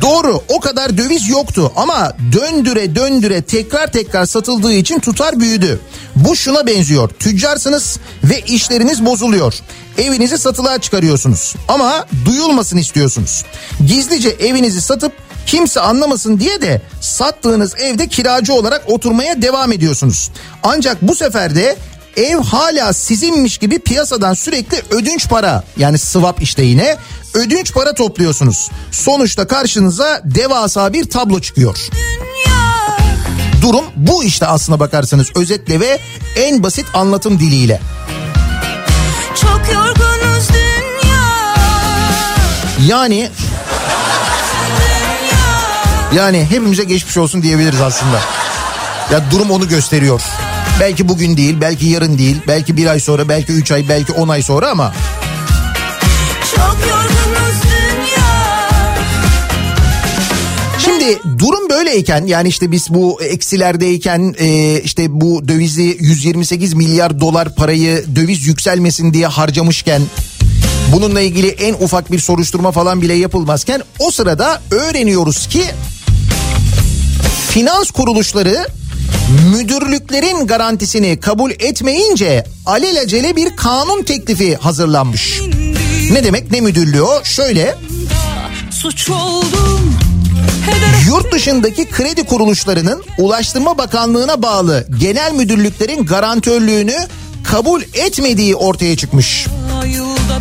Speaker 1: doğru o kadar döviz yoktu ama döndüre döndüre tekrar tekrar satıldığı için tutar büyüdü. Bu şuna benziyor. Tüccarsınız ve işleriniz bozuluyor. Evinizi satılığa çıkarıyorsunuz ama duyulmasın istiyorsunuz. Gizlice evinizi satıp kimse anlamasın diye de sattığınız evde kiracı olarak oturmaya devam ediyorsunuz. Ancak bu sefer de ev hala sizinmiş gibi piyasadan sürekli ödünç para yani swap işte yine ödünç para topluyorsunuz. Sonuçta karşınıza devasa bir tablo çıkıyor. Durum bu işte aslına bakarsanız özetle ve en basit anlatım diliyle.
Speaker 6: Çok yorgunuz dünya.
Speaker 1: Yani yani hepimize geçmiş olsun diyebiliriz aslında. Ya durum onu gösteriyor. Belki bugün değil, belki yarın değil, belki bir ay sonra, belki üç ay, belki on ay sonra ama... Şimdi durum böyleyken yani işte biz bu eksilerdeyken e, işte bu dövizi 128 milyar dolar parayı döviz yükselmesin diye harcamışken bununla ilgili en ufak bir soruşturma falan bile yapılmazken o sırada öğreniyoruz ki finans kuruluşları müdürlüklerin garantisini kabul etmeyince alelacele bir kanun teklifi hazırlanmış. Ne demek ne müdürlüğü o? Şöyle
Speaker 6: Suç oldum.
Speaker 1: Yurt dışındaki kredi kuruluşlarının Ulaştırma Bakanlığı'na bağlı genel müdürlüklerin garantörlüğünü kabul etmediği ortaya çıkmış.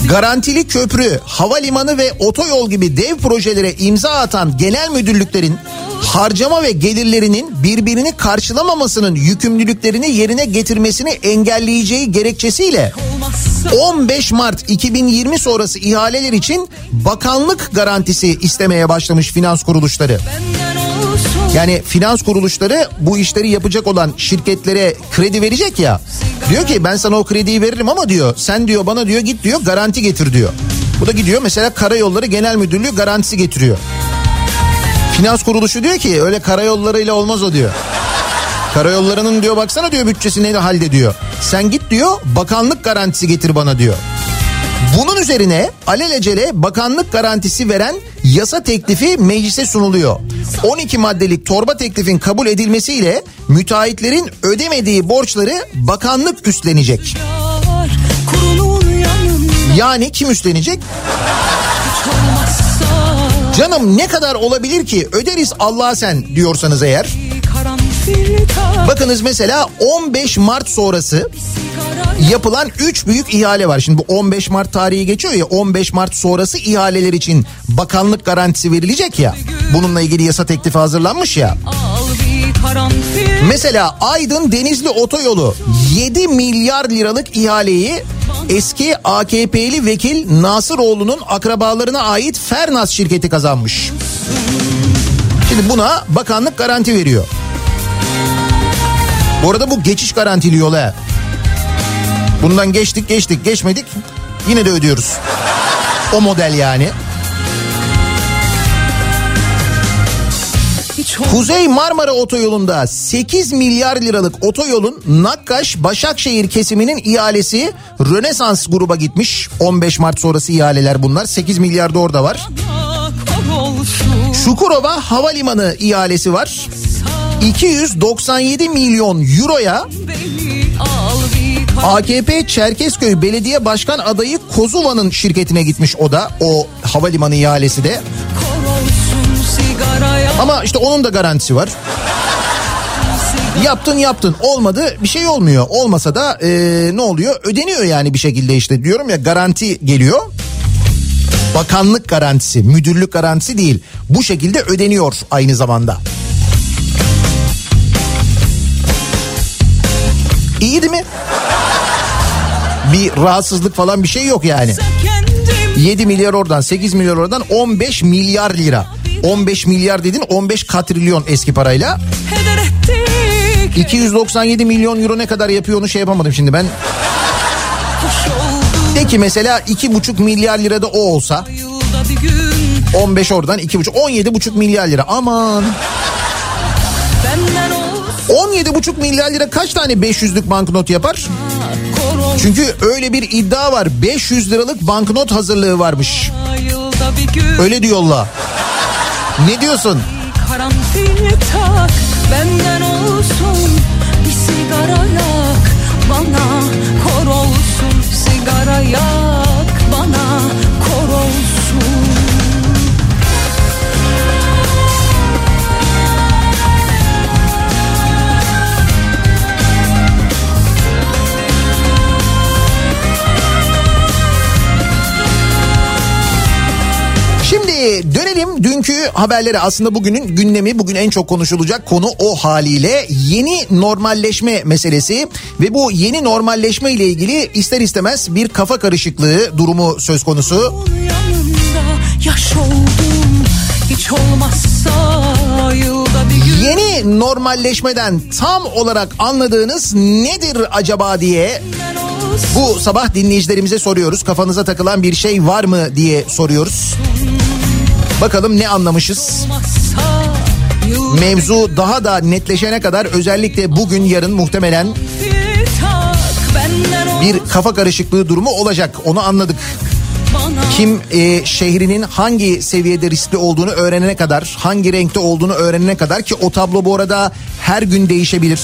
Speaker 1: Garantili köprü, havalimanı ve otoyol gibi dev projelere imza atan genel müdürlüklerin harcama ve gelirlerinin birbirini karşılamamasının yükümlülüklerini yerine getirmesini engelleyeceği gerekçesiyle 15 Mart 2020 sonrası ihaleler için bakanlık garantisi istemeye başlamış finans kuruluşları. Yani finans kuruluşları bu işleri yapacak olan şirketlere kredi verecek ya. Diyor ki ben sana o krediyi veririm ama diyor sen diyor bana diyor git diyor garanti getir diyor. Bu da gidiyor mesela Karayolları Genel Müdürlüğü garantisi getiriyor. Finans kuruluşu diyor ki öyle karayollarıyla olmaz o diyor. Karayollarının diyor baksana diyor bütçesi ne halde diyor. Sen git diyor bakanlık garantisi getir bana diyor. Bunun üzerine alelacele bakanlık garantisi veren yasa teklifi meclise sunuluyor. 12 maddelik torba teklifin kabul edilmesiyle müteahhitlerin ödemediği borçları bakanlık üstlenecek. Yani kim üstlenecek? Canım ne kadar olabilir ki öderiz Allah'a sen diyorsanız eğer. Bakınız mesela 15 Mart sonrası yapılan 3 büyük ihale var. Şimdi bu 15 Mart tarihi geçiyor ya 15 Mart sonrası ihaleler için bakanlık garantisi verilecek ya. Bununla ilgili yasa teklifi hazırlanmış ya. Mesela Aydın Denizli Otoyolu 7 milyar liralık ihaleyi eski AKP'li vekil Nasıroğlu'nun akrabalarına ait Fernaz şirketi kazanmış. Şimdi buna bakanlık garanti veriyor. Bu arada bu geçiş garantili yol ha. Bundan geçtik geçtik geçmedik yine de ödüyoruz. O model yani. Kuzey Marmara Otoyolu'nda 8 milyar liralık otoyolun Nakkaş-Başakşehir kesiminin ihalesi Rönesans gruba gitmiş. 15 Mart sonrası ihaleler bunlar. 8 milyar da orada var. Çukurova Havalimanı ihalesi var. 297 milyon euroya AKP Çerkezköy Belediye Başkan adayı Kozuva'nın şirketine gitmiş o da. O havalimanı ihalesi de. Ama işte onun da garantisi var. Yaptın yaptın olmadı bir şey olmuyor. Olmasa da eee, ne oluyor ödeniyor yani bir şekilde işte diyorum ya garanti geliyor. Bakanlık garantisi müdürlük garantisi değil bu şekilde ödeniyor aynı zamanda. İyi değil mi? Bir rahatsızlık falan bir şey yok yani.
Speaker 4: kendim
Speaker 1: 7 milyar oradan 8 milyar oradan 15 milyar lira. 15 milyar dedin 15 katrilyon eski parayla.
Speaker 4: heder ettik
Speaker 1: 297 milyon euro ne kadar yapıyor onu şey yapamadım şimdi ben. De ki mesela 2,5 milyar lira da o olsa
Speaker 4: yılda bir gün
Speaker 1: 15 oradan 2,5 17,5 milyar lira aman.
Speaker 4: Benden olsun
Speaker 1: 17,5 milyar lira kaç tane 500'lük banknot yapar? Çünkü öyle bir iddia var 500 liralık banknot hazırlığı varmış. Öyle diyorlar. Ne diyorsun?
Speaker 4: karanfil tak benden olsun bir sigara yak bana kor olsun sigara yak
Speaker 1: Dönelim dünkü haberlere aslında bugünün gündemi bugün en çok konuşulacak konu o haliyle yeni normalleşme meselesi ve bu yeni normalleşme ile ilgili ister istemez bir kafa karışıklığı durumu söz konusu.
Speaker 4: yaş oldum hiç olmazsa
Speaker 1: Yeni normalleşmeden tam olarak anladığınız nedir acaba diye bu sabah dinleyicilerimize soruyoruz. Kafanıza takılan bir şey var mı diye soruyoruz. Bakalım ne anlamışız? Mevzu daha da netleşene kadar özellikle bugün yarın muhtemelen
Speaker 4: bir
Speaker 1: kafa karışıklığı durumu olacak. Onu anladık. Kim e, şehrinin hangi seviyede riskli olduğunu öğrenene kadar, hangi renkte olduğunu öğrenene kadar ki o tablo bu arada her gün değişebilir.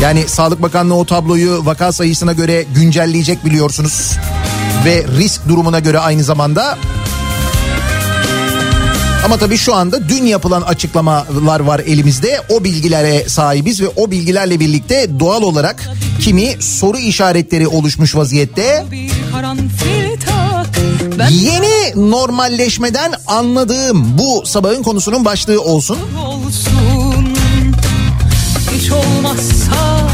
Speaker 1: Yani Sağlık Bakanlığı o tabloyu vaka sayısına göre güncelleyecek biliyorsunuz. Ve risk durumuna göre aynı zamanda. Ama tabii şu anda dün yapılan açıklamalar var elimizde. O bilgilere sahibiz ve o bilgilerle birlikte doğal olarak kimi soru işaretleri oluşmuş vaziyette. Yeni normalleşmeden anladığım bu sabahın konusunun başlığı olsun.
Speaker 4: hiç olmazsa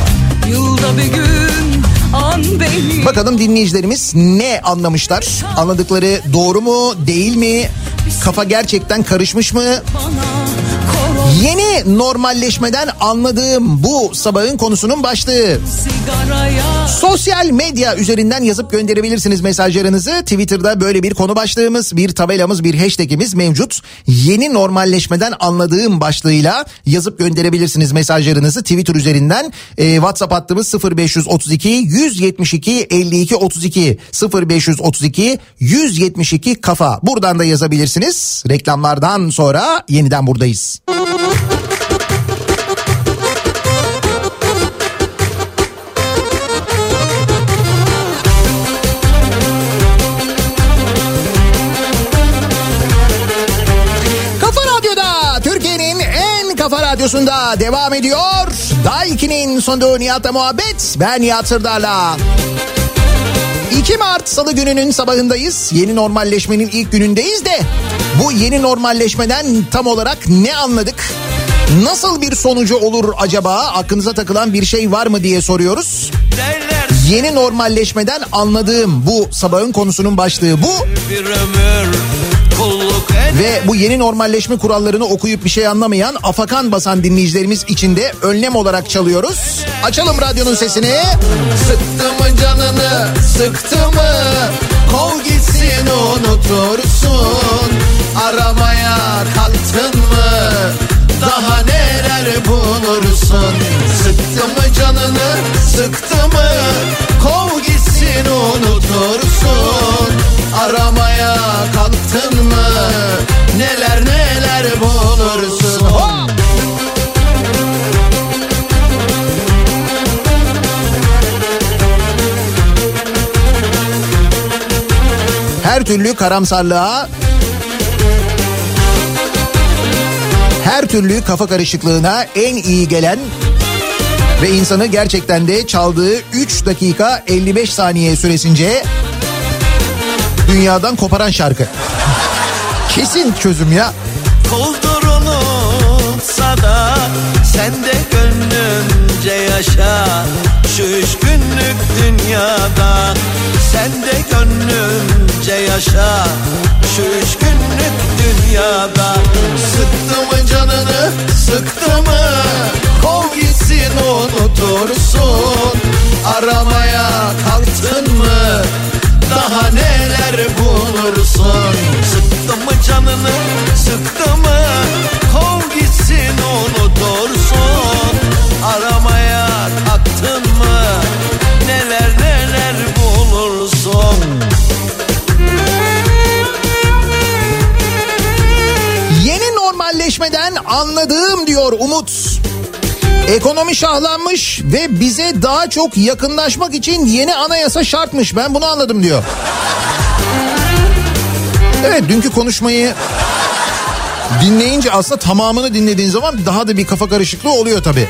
Speaker 4: yılda bir gün
Speaker 1: Bakalım dinleyicilerimiz ne anlamışlar? Anladıkları doğru mu, değil mi? Kafa gerçekten karışmış mı?
Speaker 4: bana
Speaker 1: Yeni normalleşmeden anladığım bu sabahın konusunun başlığı. Sosyal medya üzerinden yazıp gönderebilirsiniz mesajlarınızı. Twitter'da böyle bir konu başlığımız, bir tabelamız, bir hashtagimiz mevcut. Yeni normalleşmeden anladığım başlığıyla yazıp gönderebilirsiniz mesajlarınızı Twitter üzerinden. Ee, WhatsApp hattımız 0532 172 52 32 0532 172 kafa. Buradan da yazabilirsiniz. Reklamlardan sonra yeniden buradayız. Kafa Radyosunda devam ediyor. Daiki'nin sonunda Nihat'la muhabbet. Ben Nihat Sırdar'la. 2 Mart Salı gününün sabahındayız. Yeni normalleşmenin ilk günündeyiz de bu yeni normalleşmeden tam olarak ne anladık? Nasıl bir sonucu olur acaba? Aklınıza takılan bir şey var mı diye soruyoruz. Yeni normalleşmeden anladığım bu sabahın konusunun başlığı bu.
Speaker 3: bir ömür
Speaker 1: Ve bu yeni normalleşme kurallarını okuyup bir şey anlamayan afakan basan dinleyicilerimiz için de önlem olarak çalıyoruz. Açalım radyonun sesini.
Speaker 8: Sıktı mı canını sıktı mı? Kov gitsin unutursun. Aramaya kalktın mı? Daha neler bulursun? Sıktı mı canını sıktı mı? Kov gitsin unutursun Aramaya kalktın mı Neler neler bulursun Hop!
Speaker 1: Her türlü karamsarlığa her türlü kafa karışıklığına en iyi gelen ve insanı gerçekten de çaldığı 3 dakika 55 saniye süresince dünyadan koparan şarkı. Kesin çözüm ya.
Speaker 3: Koldur unutsa da sen de gönlünce yaşa. Şu üç günlük dünyada sen de gönlünce yaşa. Şu üç günlük dünyada
Speaker 8: Sıktı mı canını sıktı mı? Kov gitsin unutursun. Aramaya kalktın mı Daha neler bulursun?
Speaker 3: Sıktı mı canını sıktı mı? Kov gitsin unutursun. Aramaya kalktın mı? Neler neler bulursun?
Speaker 1: Yeni normalleşmeden anladığım diyor Umut. Ekonomi şahlanmış ve bize daha çok yakınlaşmak için yeni anayasa şartmış. Ben bunu anladım diyor. Evet dünkü konuşmayı dinleyince aslında tamamını dinlediğin zaman daha da bir kafa karışıklığı oluyor tabii.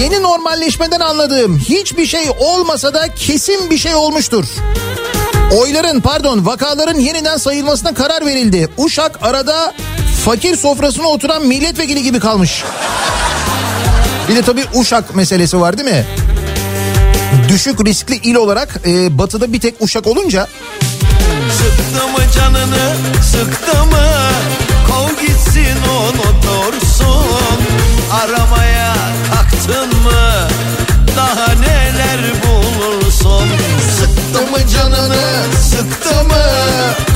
Speaker 1: Yeni normalleşmeden anladığım hiçbir şey olmasa da kesin bir şey olmuştur. Oyların pardon vakaların yeniden sayılmasına karar verildi. Uşak arada fakir sofrasına oturan milletvekili gibi kalmış. Bir de tabii Uşak meselesi var değil mi? Düşük riskli il olarak e, batıda bir tek Uşak olunca
Speaker 3: Sıktı mı canını sıktı mı Kov gitsin unutursun Aramaya kalktın mı Daha
Speaker 8: Sıktı mı canını sıktı mı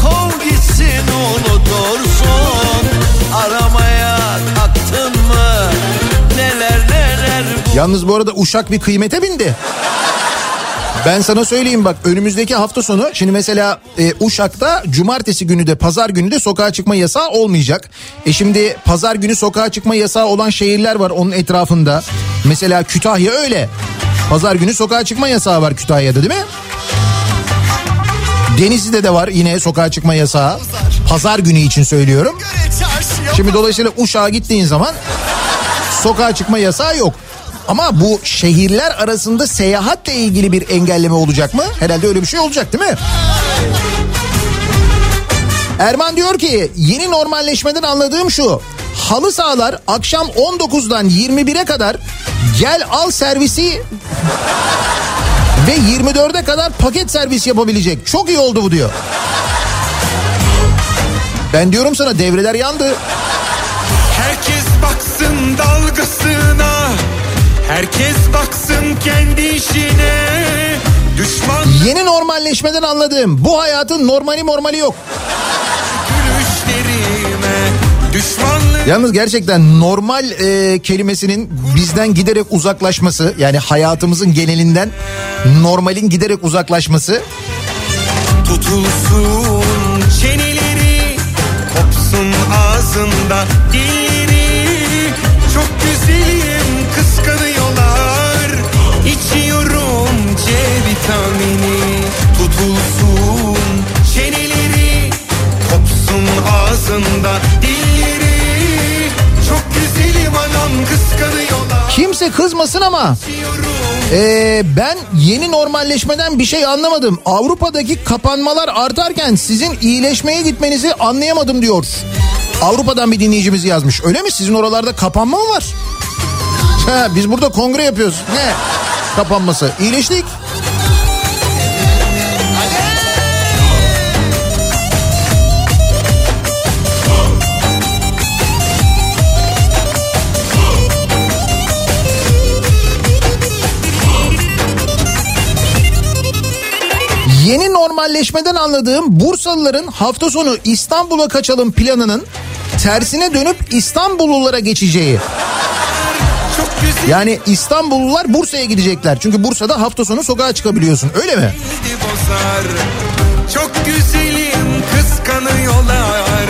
Speaker 3: Kov gitsin unutursun Aramaya kalktın mı Neler neler
Speaker 1: Yalnız bu arada Uşak bir kıymete bindi. Ben sana söyleyeyim bak önümüzdeki hafta sonu şimdi mesela e, Uşak'ta cumartesi günü de pazar günü de sokağa çıkma yasağı olmayacak. E şimdi pazar günü sokağa çıkma yasağı olan şehirler var onun etrafında. Mesela Kütahya öyle. Pazar günü sokağa çıkma yasağı var Kütahya'da değil mi? Denizli'de de var yine sokağa çıkma yasağı. Pazar günü için söylüyorum. Şimdi dolayısıyla Uşak'a gittiğin zaman sokağa çıkma yasağı yok. Ama bu şehirler arasında seyahatle ilgili bir engelleme olacak mı? Herhalde öyle bir şey olacak değil mi? Erman diyor ki yeni normalleşmeden anladığım şu. Halı sahalar akşam 19'dan 21'e kadar gel al servisi ve 24'e kadar paket servis yapabilecek. Çok iyi oldu bu diyor. Ben diyorum sana devreler yandı.
Speaker 9: Herkes baksın dalgasına Herkes baksın kendi işine Düşman
Speaker 1: Yeni normalleşmeden anladığım bu hayatın normali normali yok.
Speaker 9: Düşmanlık
Speaker 1: Yalnız gerçekten normal e, kelimesinin bizden giderek uzaklaşması yani hayatımızın genelinden normalin giderek uzaklaşması.
Speaker 9: Tutulsun Çeneleri kopsun ağzında dilleri. Çok güzelim kıskanıyorlar İçiyorum C vitamini. Tutulsun çeneleri kopsun ağzında
Speaker 1: kimse kızmasın ama e, ben yeni normalleşmeden bir şey anlamadım. Avrupa'daki kapanmalar artarken sizin iyileşmeye gitmenizi anlayamadım diyor. Avrupa'dan bir dinleyicimiz yazmış. Öyle mi? Sizin oralarda kapanma mı var? Ha, biz burada kongre yapıyoruz. Ne? Kapanması. İyileştik. Yeni normalleşmeden anladığım Bursalıların hafta sonu İstanbul'a kaçalım planının tersine dönüp İstanbullulara geçeceği. Yani İstanbullular Bursa'ya gidecekler. Çünkü Bursa'da hafta sonu sokağa çıkabiliyorsun. Öyle mi?
Speaker 9: Çok güzelim kıskanıyorlar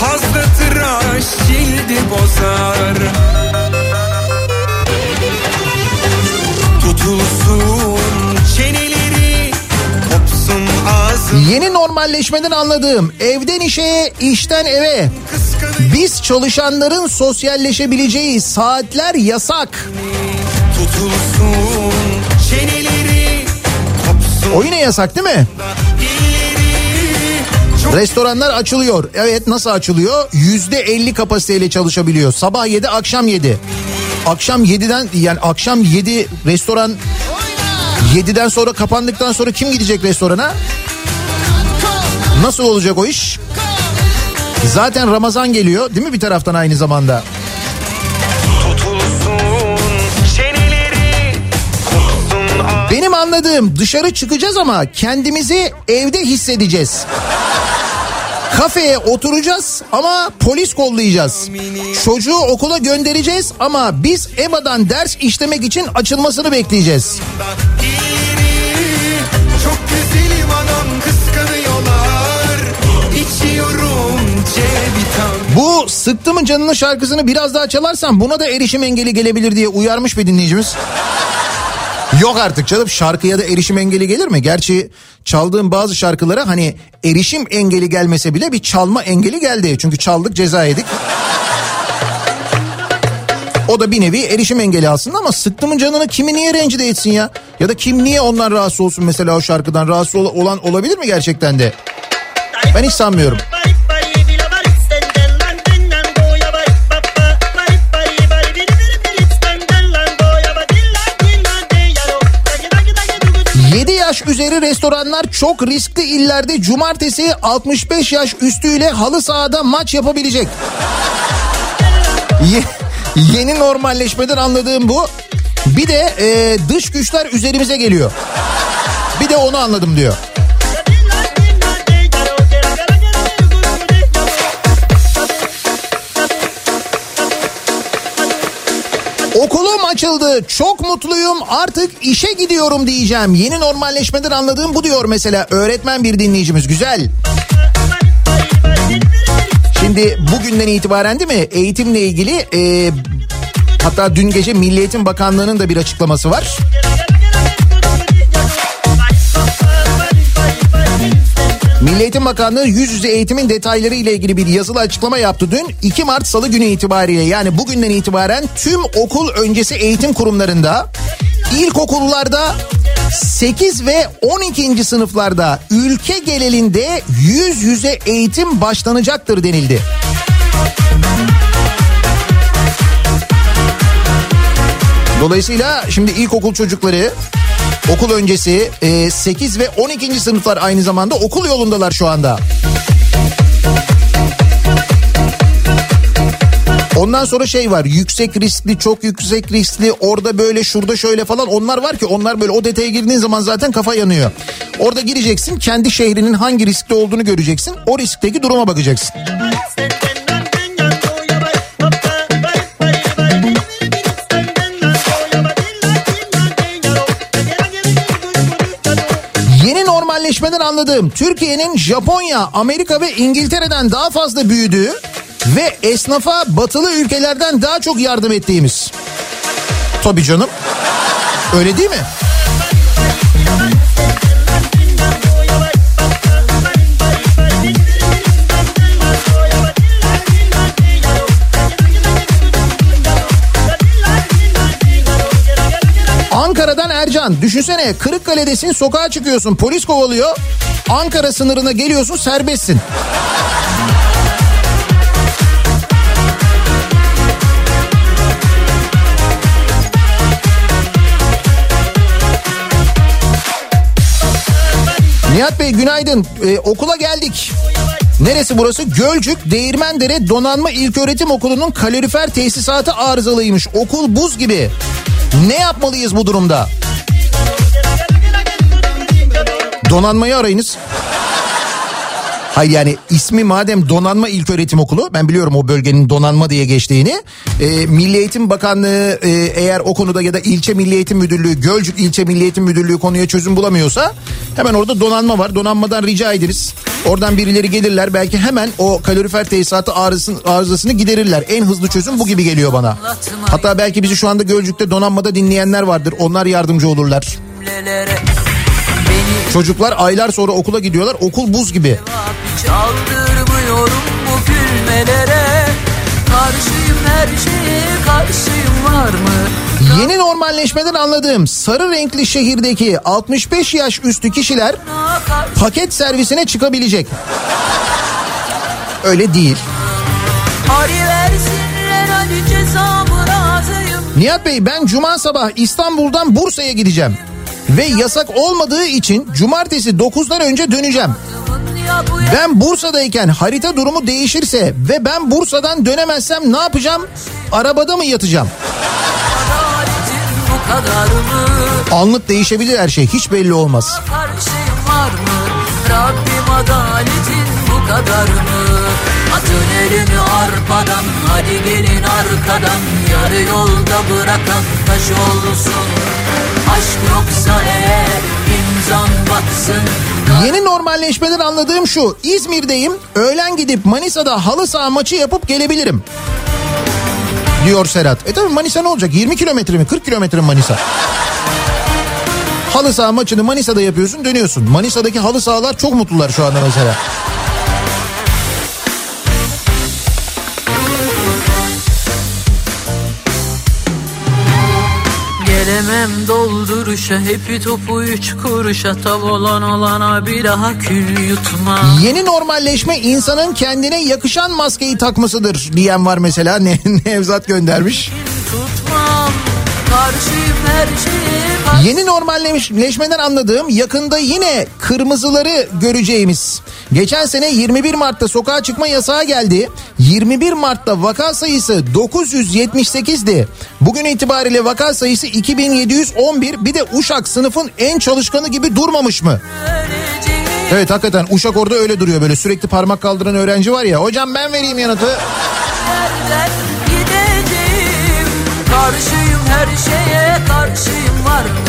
Speaker 9: Fazla tıraş cildi bozar
Speaker 1: Yeni normalleşmeden anladığım evden işe, işten eve. Biz çalışanların sosyalleşebileceği saatler yasak.
Speaker 9: Tutulsun çeneleri
Speaker 1: O yine yasak değil mi? Restoranlar açılıyor. Evet nasıl açılıyor? Yüzde elli kapasiteyle çalışabiliyor. Sabah 7 akşam 7. Akşam 7'den yani akşam 7 restoran 7'den sonra kapandıktan sonra kim gidecek restorana? Nasıl olacak o iş? Zaten Ramazan geliyor değil mi bir taraftan aynı zamanda?
Speaker 9: çeneleri
Speaker 1: Benim anladığım dışarı çıkacağız ama kendimizi evde hissedeceğiz. Kafeye oturacağız ama polis kollayacağız. Çocuğu okula göndereceğiz ama biz EBA'dan ders işlemek için açılmasını bekleyeceğiz. Bu sıktı mı canını şarkısını biraz daha çalarsan buna da erişim engeli gelebilir diye uyarmış bir dinleyicimiz. Yok artık canım şarkıya da erişim engeli gelir mi? Gerçi çaldığım bazı şarkılara hani erişim engeli gelmese bile bir çalma engeli geldi. Çünkü çaldık ceza yedik. O da bir nevi erişim engeli aslında ama sıktımın canını kimi niye rencide etsin ya? Ya da kim niye ondan rahatsız olsun mesela o şarkıdan rahatsız ol- olan olabilir mi gerçekten de? Ben hiç sanmıyorum. Üzeri restoranlar çok riskli illerde cumartesi 65 yaş üstüyle halı sahada maç yapabilecek. Ye- yeni normalleşmeden anladığım bu. Bir de e, dış güçler üzerimize geliyor. Bir de onu anladım diyor. Okulum açıldı. Çok mutluyum. Artık işe gidiyorum diyeceğim. Yeni normalleşmeden anladığım bu diyor mesela öğretmen bir dinleyicimiz. Güzel. Şimdi bugünden itibaren değil mi eğitimle ilgili e, hatta dün gece Milli Eğitim Bakanlığı'nın da bir açıklaması var. Milli Eğitim Bakanlığı yüz yüze eğitimin detayları ile ilgili bir yazılı açıklama yaptı dün. 2 Mart Salı günü itibariyle yani bugünden itibaren tüm okul öncesi eğitim kurumlarında ilkokullarda 8 ve 12. sınıflarda ülke genelinde yüz yüze eğitim başlanacaktır denildi. Dolayısıyla şimdi ilkokul çocukları Okul öncesi e, 8 ve 12. sınıflar aynı zamanda okul yolundalar şu anda. Ondan sonra şey var yüksek riskli çok yüksek riskli orada böyle şurada şöyle falan onlar var ki onlar böyle o detaya girdiğin zaman zaten kafa yanıyor. Orada gireceksin kendi şehrinin hangi riskli olduğunu göreceksin o riskteki duruma bakacaksın. Yeni normalleşmeden anladığım Türkiye'nin Japonya, Amerika ve İngiltere'den daha fazla büyüdüğü ve esnafa batılı ülkelerden daha çok yardım ettiğimiz. Tabii canım. Öyle değil mi? Ankara'dan Ercan. Düşünsene Kırıkkale'desin sokağa çıkıyorsun polis kovalıyor. Ankara sınırına geliyorsun serbestsin. Nihat Bey günaydın. Ee, okula geldik. Neresi burası? Gölcük Değirmendere Donanma İlköğretim Okulu'nun kalorifer tesisatı arızalıymış. Okul buz gibi. Ne yapmalıyız bu durumda? Donanmayı arayınız. Hayır yani ismi madem Donanma İlköğretim Okulu ben biliyorum o bölgenin donanma diye geçtiğini. E, Milli Eğitim Bakanlığı e, eğer o konuda ya da ilçe Milli Eğitim Müdürlüğü Gölcük İlçe Milli Eğitim Müdürlüğü konuya çözüm bulamıyorsa hemen orada donanma var. Donanmadan rica ederiz. Oradan birileri gelirler belki hemen o kalorifer tesisatı arızasını, arızasını giderirler. En hızlı çözüm bu gibi geliyor bana. Hatta belki bizi şu anda Gölcük'te donanmada dinleyenler vardır. Onlar yardımcı olurlar. Çocuklar aylar sonra okula gidiyorlar. Okul buz gibi.
Speaker 6: Çaldırmıyorum bu gülmelere Karşıyım her şeye karşıyım var mı?
Speaker 1: Yeni normalleşmeden anladığım sarı renkli şehirdeki 65 yaş üstü kişiler paket servisine çıkabilecek. Öyle değil. Nihat Bey ben cuma sabah İstanbul'dan Bursa'ya gideceğim. Ve yasak olmadığı için cumartesi 9'dan önce döneceğim. Ben Bursa'dayken harita durumu değişirse ve ben Bursa'dan dönemezsem ne yapacağım? Arabada mı yatacağım? Anlık değişebilir her şey hiç belli olmaz.
Speaker 6: Rabbim adaletin bu kadar mı? Atın elini arpadan hadi gelin arkadan Yarı yolda bırakan taş olsun Aşk yoksa eğer imzan batsın
Speaker 1: Yeni normalleşmeden anladığım şu. İzmir'deyim. Öğlen gidip Manisa'da halı saha maçı yapıp gelebilirim. Diyor Serhat. E tabi Manisa ne olacak? 20 kilometre mi? 40 kilometre mi Manisa? Halı saha maçını Manisa'da yapıyorsun dönüyorsun. Manisa'daki halı sahalar çok mutlular şu anda mesela.
Speaker 6: Gelemem dolduruşa hepi topu üç kuruşa Tav olan olana bir daha kül yutma
Speaker 1: Yeni normalleşme insanın kendine yakışan maskeyi takmasıdır diyen var mesela. Ne, Nevzat göndermiş.
Speaker 6: Tutmam
Speaker 1: Yeni normalleşmeden anladığım yakında yine kırmızıları göreceğimiz. Geçen sene 21 Mart'ta sokağa çıkma yasağı geldi. 21 Mart'ta vaka sayısı 978'di. Bugün itibariyle vaka sayısı 2711. Bir de Uşak sınıfın en çalışkanı gibi durmamış mı? Evet hakikaten Uşak orada öyle duruyor böyle sürekli parmak kaldıran öğrenci var ya. Hocam ben vereyim yanıtı.
Speaker 6: Karşıyım her şeye karşıyım var mı?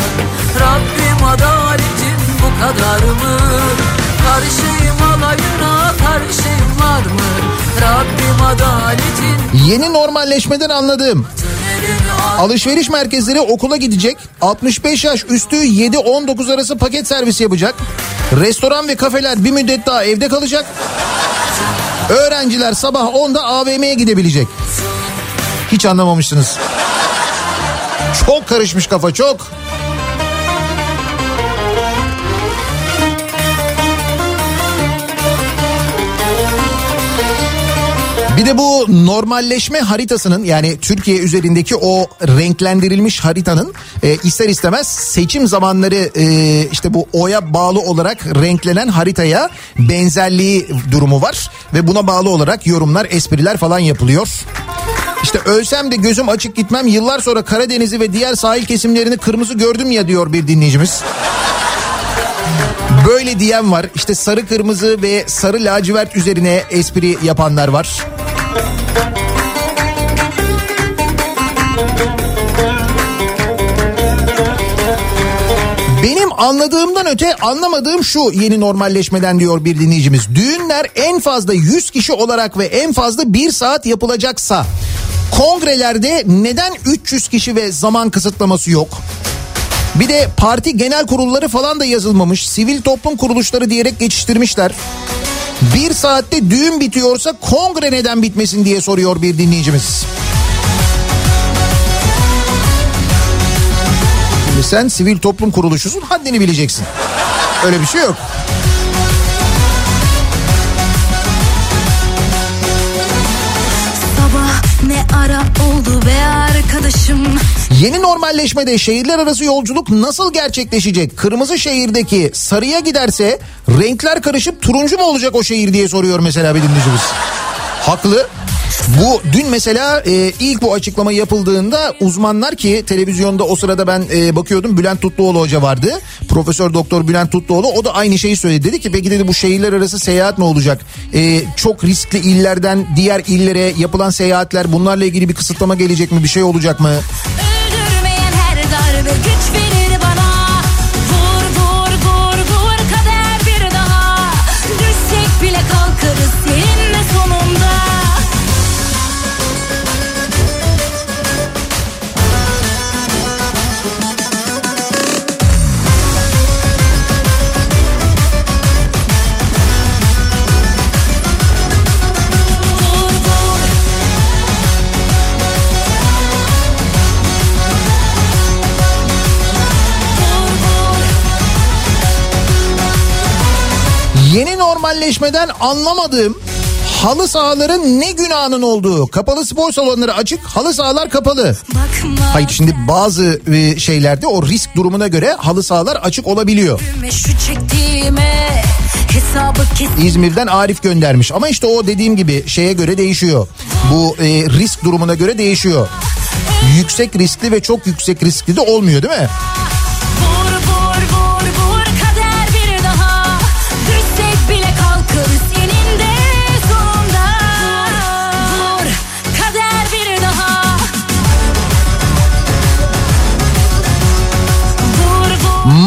Speaker 6: Rabbim adaletin bu kadar mı? Karşıyım alayına karşıyım var mı? Rabbim adaletin
Speaker 1: Yeni normalleşmeden anladığım Alışveriş merkezleri okula gidecek. 65 yaş üstü 7-19 arası paket servis yapacak. Restoran ve kafeler bir müddet daha evde kalacak. Öğrenciler sabah 10'da AVM'ye gidebilecek. Hiç anlamamışsınız. Çok karışmış kafa çok. Bir de bu normalleşme haritasının yani Türkiye üzerindeki o renklendirilmiş haritanın e, ister istemez seçim zamanları e, işte bu oya bağlı olarak renklenen haritaya benzerliği durumu var ve buna bağlı olarak yorumlar, espriler falan yapılıyor. İşte ölsem de gözüm açık gitmem yıllar sonra Karadeniz'i ve diğer sahil kesimlerini kırmızı gördüm ya diyor bir dinleyicimiz. Böyle diyen var. İşte sarı kırmızı ve sarı lacivert üzerine espri yapanlar var. Benim anladığımdan öte anlamadığım şu yeni normalleşmeden diyor bir dinleyicimiz. Düğünler en fazla 100 kişi olarak ve en fazla 1 saat yapılacaksa kongrelerde neden 300 kişi ve zaman kısıtlaması yok? Bir de parti genel kurulları falan da yazılmamış. Sivil toplum kuruluşları diyerek geçiştirmişler. Bir saatte düğün bitiyorsa kongre neden bitmesin diye soruyor bir dinleyicimiz. Şimdi sen sivil toplum kuruluşusun haddini bileceksin. Öyle bir şey yok.
Speaker 6: Sabah ne ara oldu be arkadaşım
Speaker 1: Yeni normalleşmede şehirler arası yolculuk nasıl gerçekleşecek? Kırmızı şehirdeki sarıya giderse renkler karışıp turuncu mu olacak o şehir diye soruyor mesela bir dinleyicimiz. Haklı. Bu dün mesela e, ilk bu açıklama yapıldığında uzmanlar ki televizyonda o sırada ben e, bakıyordum Bülent Tutluoğlu hoca vardı. Profesör Doktor Bülent Tutluoğlu o da aynı şeyi söyledi. Dedi ki peki dedi bu şehirler arası seyahat ne olacak? E, çok riskli illerden diğer illere yapılan seyahatler bunlarla ilgili bir kısıtlama gelecek mi? Bir şey olacak mı?
Speaker 6: Öldürmeyen her darbe güç verir
Speaker 1: normalleşmeden anlamadığım halı sahaların ne günahının olduğu. Kapalı spor salonları açık, halı sahalar kapalı.
Speaker 6: Bakma
Speaker 1: Hayır şimdi bazı e, şeylerde o risk durumuna göre halı sahalar açık olabiliyor. İzmir'den Arif göndermiş ama işte o dediğim gibi şeye göre değişiyor. Bu e, risk durumuna göre değişiyor. Yüksek riskli ve çok yüksek riskli de olmuyor değil mi?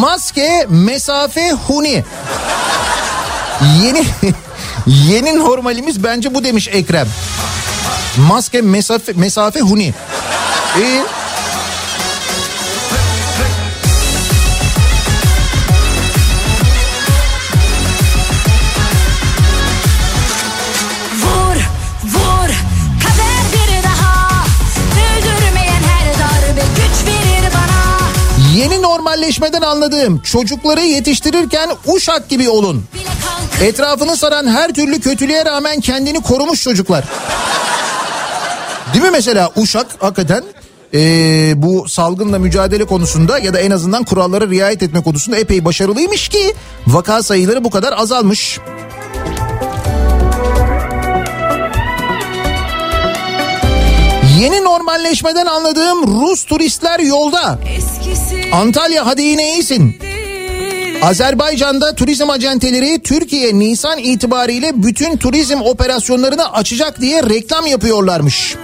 Speaker 1: Maske, mesafe, huni. Yeni yeni normalimiz bence bu demiş Ekrem. Maske, mesafe, mesafe, huni. İyi.
Speaker 6: vur
Speaker 1: normalleşmeden anladığım çocukları yetiştirirken uşak gibi olun. Etrafını saran her türlü kötülüğe rağmen kendini korumuş çocuklar. Değil mi mesela Uşak hakikaten ee, bu salgınla mücadele konusunda ya da en azından kurallara riayet etme konusunda epey başarılıymış ki vaka sayıları bu kadar azalmış. Yeni normalleşmeden anladığım Rus turistler yolda. Antalya hadi yine iyisin. Azerbaycan'da turizm acenteleri Türkiye Nisan itibariyle bütün turizm operasyonlarını açacak diye reklam yapıyorlarmış.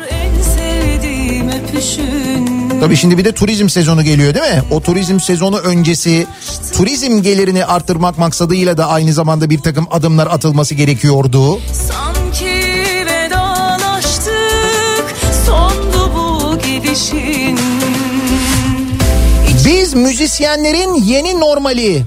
Speaker 1: Tabii şimdi bir de turizm sezonu geliyor değil mi? O turizm sezonu öncesi turizm gelirini arttırmak maksadıyla da aynı zamanda bir takım adımlar atılması gerekiyordu.
Speaker 6: Sanki gidişin
Speaker 1: Biz müzisyenlerin yeni normali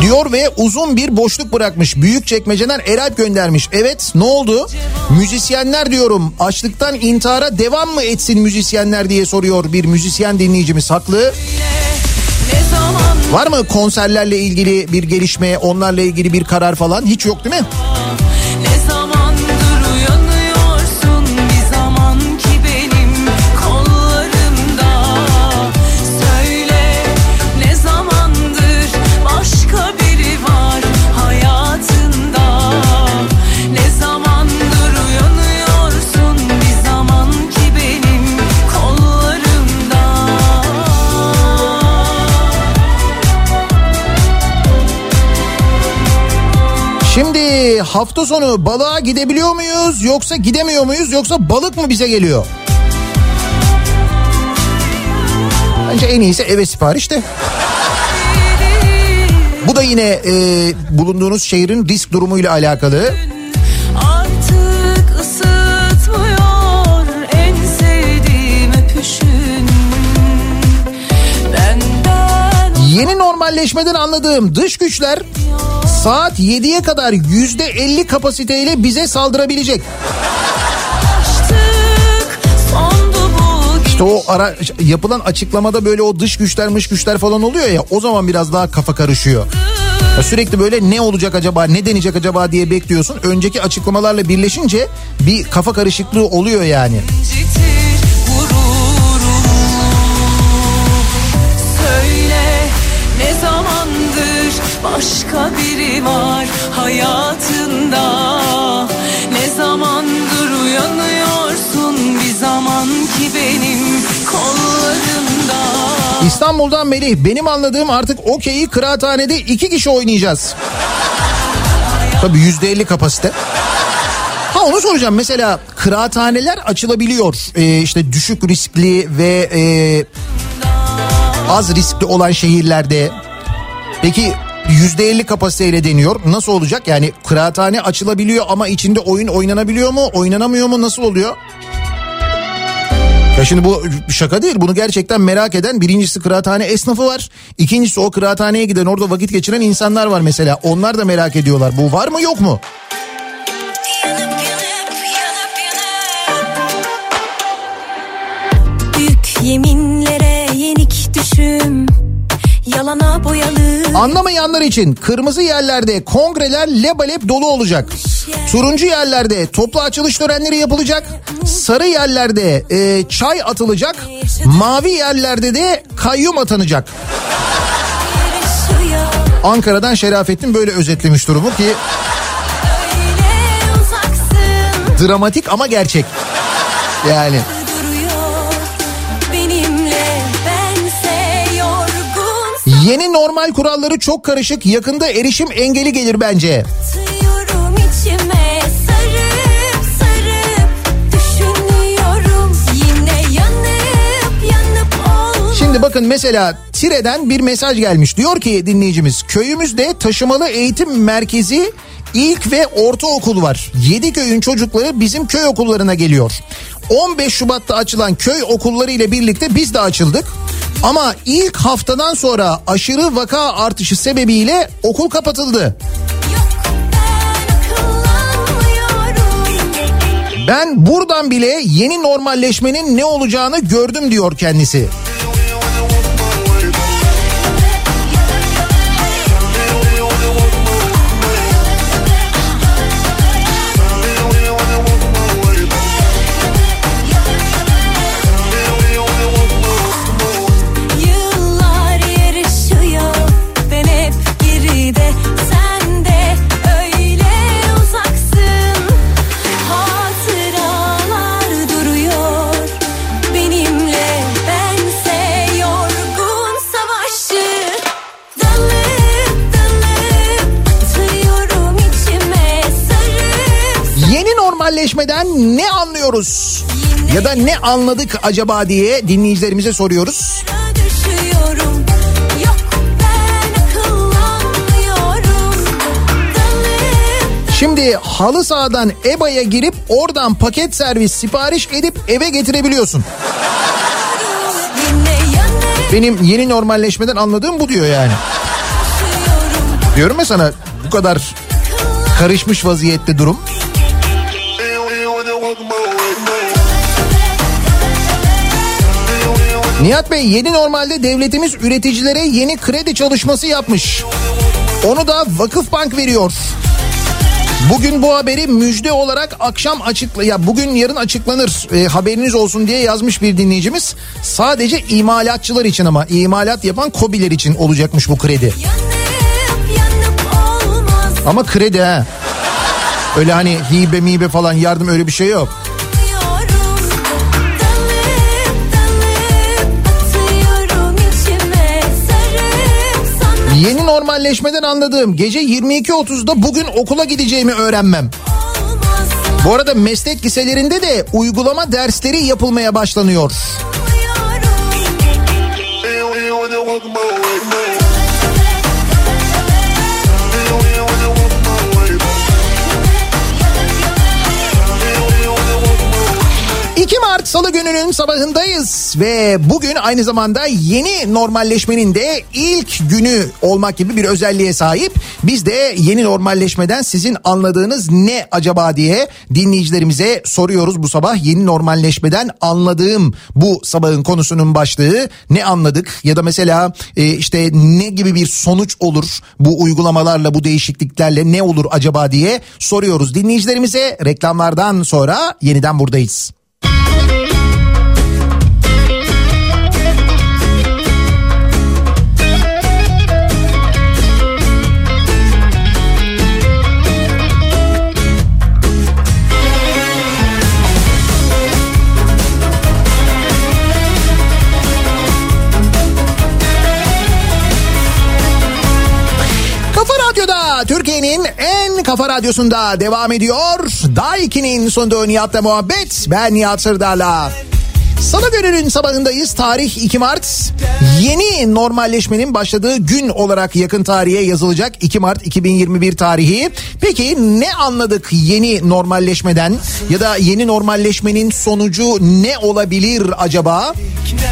Speaker 1: diyor ve uzun bir boşluk bırakmış. Büyük çekmeceden Eralp göndermiş. Evet ne oldu? Müzisyenler diyorum açlıktan intihara devam mı etsin müzisyenler diye soruyor bir müzisyen dinleyicimiz haklı. Var mı konserlerle ilgili bir gelişme onlarla ilgili bir karar falan hiç yok değil mi? Hafta sonu balığa gidebiliyor muyuz yoksa gidemiyor muyuz yoksa balık mı bize geliyor? Bence en iyisi eve sipariş de. Bu da yine e, bulunduğunuz şehrin risk durumuyla alakalı. Yeni normalleşmeden anladığım dış güçler saat 7'ye kadar yüzde 50 kapasiteyle bize saldırabilecek. İşte o ara yapılan açıklamada böyle o dış güçler mış güçler falan oluyor ya o zaman biraz daha kafa karışıyor. Ya sürekli böyle ne olacak acaba ne deneyecek acaba diye bekliyorsun. Önceki açıklamalarla birleşince bir kafa karışıklığı oluyor yani.
Speaker 6: incitir başka biri var hayatında Ne zamandır uyanıyorsun bir zaman ki benim kollarımda
Speaker 1: İstanbul'dan Melih benim anladığım artık okeyi kıraathanede iki kişi oynayacağız. Tabii yüzde elli kapasite. Ha onu soracağım mesela kıraathaneler açılabiliyor. Ee, işte düşük riskli ve e, az riskli olan şehirlerde. Peki yüzde elli kapasiteyle deniyor. Nasıl olacak? Yani kıraathane açılabiliyor ama içinde oyun oynanabiliyor mu? Oynanamıyor mu? Nasıl oluyor? Ya şimdi bu şaka değil. Bunu gerçekten merak eden birincisi kıraathane esnafı var. İkincisi o kıraathaneye giden orada vakit geçiren insanlar var mesela. Onlar da merak ediyorlar. Bu var mı yok mu?
Speaker 6: Yeminlere yenik düşüm Yalana boyalı
Speaker 1: Anlamayanlar için kırmızı yerlerde kongreler lebalep dolu olacak. Turuncu yerlerde toplu açılış törenleri yapılacak. Sarı yerlerde e, çay atılacak. Mavi yerlerde de kayyum atanacak. Ankara'dan Şerafettin böyle özetlemiş durumu ki dramatik ama gerçek. Yani yeni normal kuralları çok karışık. Yakında erişim engeli gelir bence.
Speaker 6: Satıyorum içime sarıp sarıp düşünüyorum yine yanıp yanıp ol
Speaker 1: Şimdi bakın mesela Tire'den bir mesaj gelmiş. Diyor ki dinleyicimiz köyümüzde taşımalı eğitim merkezi ilk ve ortaokul var. 7 köyün çocukları bizim köy okullarına geliyor. 15 Şubat'ta açılan köy okulları ile birlikte biz de açıldık. Ama ilk haftadan sonra aşırı vaka artışı sebebiyle okul kapatıldı. Ben buradan bile yeni normalleşmenin ne olacağını gördüm diyor kendisi. Ne anlıyoruz? Ya da ne anladık acaba diye dinleyicilerimize soruyoruz. Şimdi halı sahadan EBA'ya girip oradan paket servis sipariş edip eve getirebiliyorsun. Benim yeni normalleşmeden anladığım bu diyor yani. Diyorum ya sana bu kadar karışmış vaziyette durum. Nihat Bey yeni normalde devletimiz üreticilere yeni kredi çalışması yapmış. Onu da Vakıfbank veriyor. Bugün bu haberi müjde olarak akşam açıkla ya bugün yarın açıklanır e, haberiniz olsun diye yazmış bir dinleyicimiz. Sadece imalatçılar için ama imalat yapan kobiler için olacakmış bu kredi.
Speaker 6: yanıp yanıp olmaz
Speaker 1: Ama kredi ha. Öyle hani hibe mibe falan yardım öyle bir şey yok. Normalleşmeden anladığım gece 22.30'da bugün okula gideceğimi öğrenmem. Bu arada meslek liselerinde de uygulama dersleri yapılmaya başlanıyor. Gününün sabahındayız ve bugün aynı zamanda yeni normalleşmenin de ilk günü olmak gibi bir özelliğe sahip. Biz de yeni normalleşmeden sizin anladığınız ne acaba diye dinleyicilerimize soruyoruz bu sabah. Yeni normalleşmeden anladığım bu sabahın konusunun başlığı ne anladık ya da mesela e, işte ne gibi bir sonuç olur bu uygulamalarla bu değişikliklerle ne olur acaba diye soruyoruz dinleyicilerimize. Reklamlardan sonra yeniden buradayız. Kafa kafa radyosunda devam ediyor. Daiki'nin sonunda Nihat'la muhabbet. Ben Nihat Sırdar'la. Salı gününün sabahındayız. Tarih 2 Mart. Yeni normalleşmenin başladığı gün olarak yakın tarihe yazılacak 2 Mart 2021 tarihi. Peki ne anladık yeni normalleşmeden ya da yeni normalleşmenin sonucu ne olabilir acaba?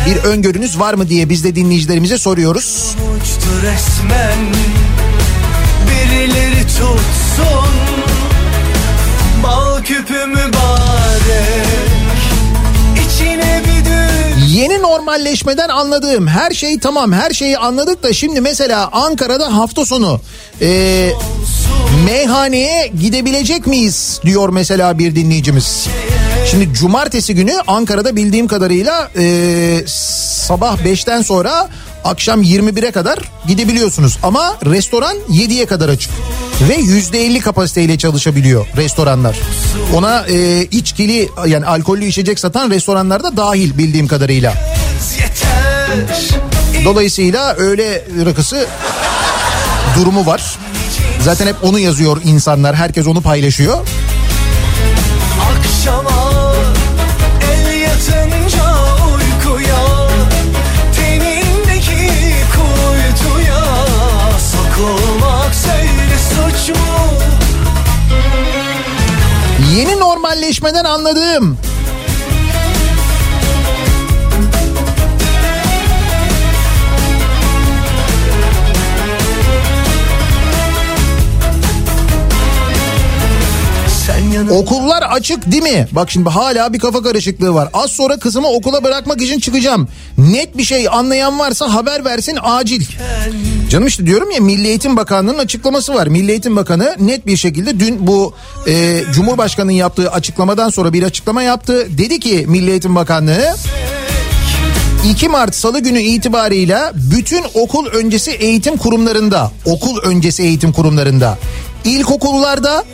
Speaker 1: Bir öngörünüz var mı diye biz de dinleyicilerimize soruyoruz.
Speaker 5: Uçtu resmen Birileri tutsun. Bal küpü mübarek. İçine bir düş
Speaker 1: Yeni normalleşmeden anladığım her şey tamam her şeyi anladık da şimdi mesela Ankara'da hafta sonu e, meyhaneye gidebilecek miyiz diyor mesela bir dinleyicimiz. Şimdi cumartesi günü Ankara'da bildiğim kadarıyla e, sabah 5'ten sonra akşam 21'e kadar gidebiliyorsunuz ama restoran 7'ye kadar açık ve %50 kapasiteyle çalışabiliyor restoranlar. Ona e, içkili yani alkollü içecek satan restoranlar da dahil bildiğim kadarıyla. Dolayısıyla öğle rakısı durumu var. Zaten hep onu yazıyor insanlar. Herkes onu paylaşıyor. Yeni normalleşmeden anladığım Okullar açık değil mi? Bak şimdi hala bir kafa karışıklığı var. Az sonra kızımı okula bırakmak için çıkacağım. Net bir şey anlayan varsa haber versin acil. Canım işte diyorum ya Milli Eğitim Bakanlığı'nın açıklaması var. Milli Eğitim Bakanı net bir şekilde dün bu e, Cumhurbaşkanı'nın yaptığı açıklamadan sonra bir açıklama yaptı. Dedi ki Milli Eğitim Bakanlığı 2 Mart Salı günü itibarıyla bütün okul öncesi eğitim kurumlarında, okul öncesi eğitim kurumlarında, ilkokullarda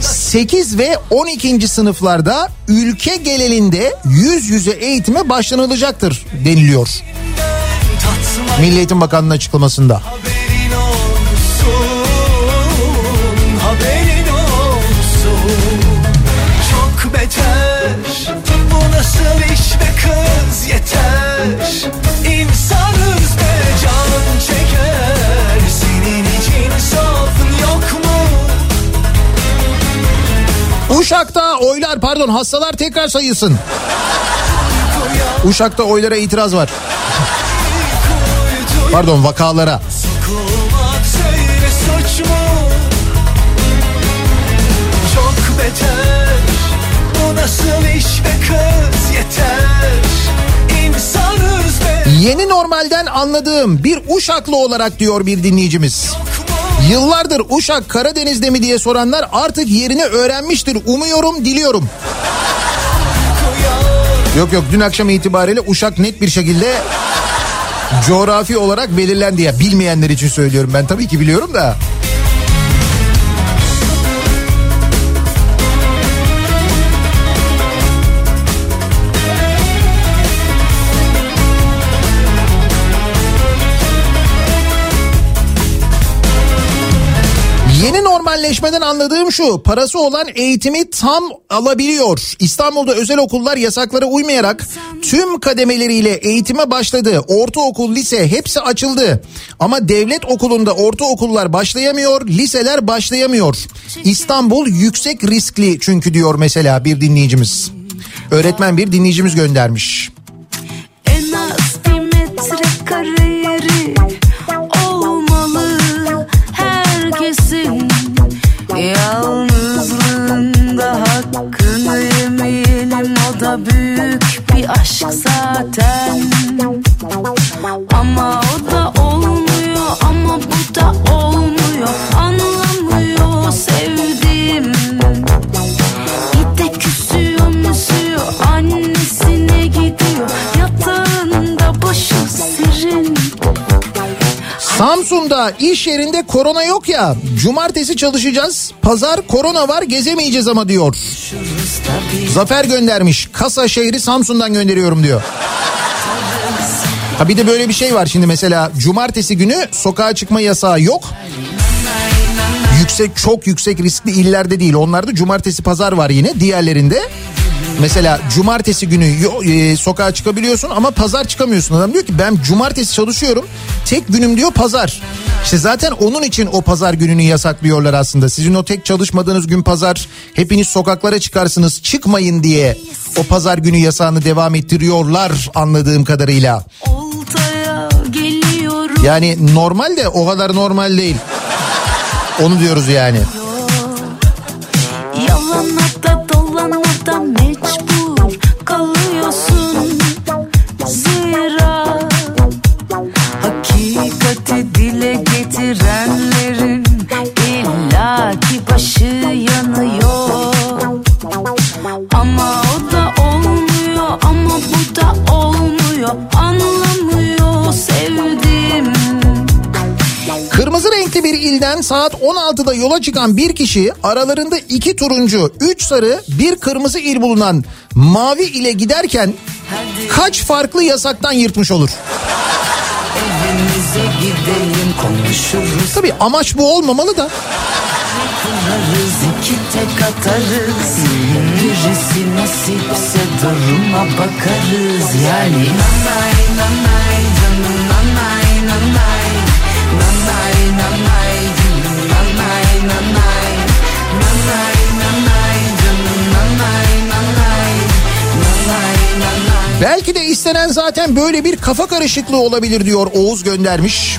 Speaker 1: 8 ve 12. sınıflarda ülke genelinde yüz yüze eğitime başlanılacaktır deniliyor. Milli Eğitim Bakanlığı'nın açıklamasında.
Speaker 5: haberin olsun Haberin olsun Çok beter Bu nasıl iş be kız yeter İnsanız be can çeker Senin için safın yok mu?
Speaker 1: Uşak'ta oylar pardon hastalar tekrar sayılsın. Uşak'ta oylara itiraz var. Pardon vakalara.
Speaker 5: Çok beter Bu nasıl iş be kız yeter
Speaker 1: Yeni normalden anladığım bir Uşaklı olarak diyor bir dinleyicimiz. Yıllardır Uşak Karadeniz'de mi diye soranlar artık yerini öğrenmiştir. Umuyorum, diliyorum. Yok yok dün akşam itibariyle Uşak net bir şekilde coğrafi olarak belirlendi ya. Bilmeyenler için söylüyorum ben tabii ki biliyorum da. Normalleşmeden anladığım şu parası olan eğitimi tam alabiliyor. İstanbul'da özel okullar yasaklara uymayarak tüm kademeleriyle eğitime başladı. Ortaokul, lise hepsi açıldı. Ama devlet okulunda ortaokullar başlayamıyor, liseler başlayamıyor. İstanbul yüksek riskli çünkü diyor mesela bir dinleyicimiz. Öğretmen bir dinleyicimiz göndermiş.
Speaker 6: Aşk zaten. Ama o da
Speaker 1: Samsun'da iş yerinde korona yok ya. Cumartesi çalışacağız. Pazar korona var gezemeyeceğiz ama diyor. Zafer göndermiş. Kasa şehri Samsun'dan gönderiyorum diyor. Ha bir de böyle bir şey var şimdi mesela cumartesi günü sokağa çıkma yasağı yok. Yüksek çok yüksek riskli illerde değil. Onlarda cumartesi pazar var yine diğerlerinde. Mesela cumartesi günü yo- e, sokağa çıkabiliyorsun ama pazar çıkamıyorsun. Adam diyor ki ben cumartesi çalışıyorum. Tek günüm diyor pazar. İşte zaten onun için o pazar gününü yasaklıyorlar aslında. Sizin o tek çalışmadığınız gün pazar hepiniz sokaklara çıkarsınız çıkmayın diye o pazar günü yasağını devam ettiriyorlar anladığım kadarıyla. Yani normal de o kadar normal değil. Onu diyoruz yani.
Speaker 6: Yalana da hakikati dile getirenlerin illaki başı yanıyor. Ama o da olmuyor ama bu da olmuyor Anlamıyor sevdim.
Speaker 1: Kırmızı renkli bir ilden saat 16'da yola çıkan bir kişi aralarında iki turuncu, üç sarı, bir kırmızı il bulunan mavi ile giderken kaç farklı yasaktan yırtmış olur?
Speaker 10: Evimize gidelim konuşuruz.
Speaker 1: Tabii amaç bu olmamalı da.
Speaker 10: Kırarız iki tek atarız. Birisi nasipse duruma bakarız. Yani nanay nanay
Speaker 1: Belki de istenen zaten böyle bir kafa karışıklığı olabilir diyor Oğuz göndermiş.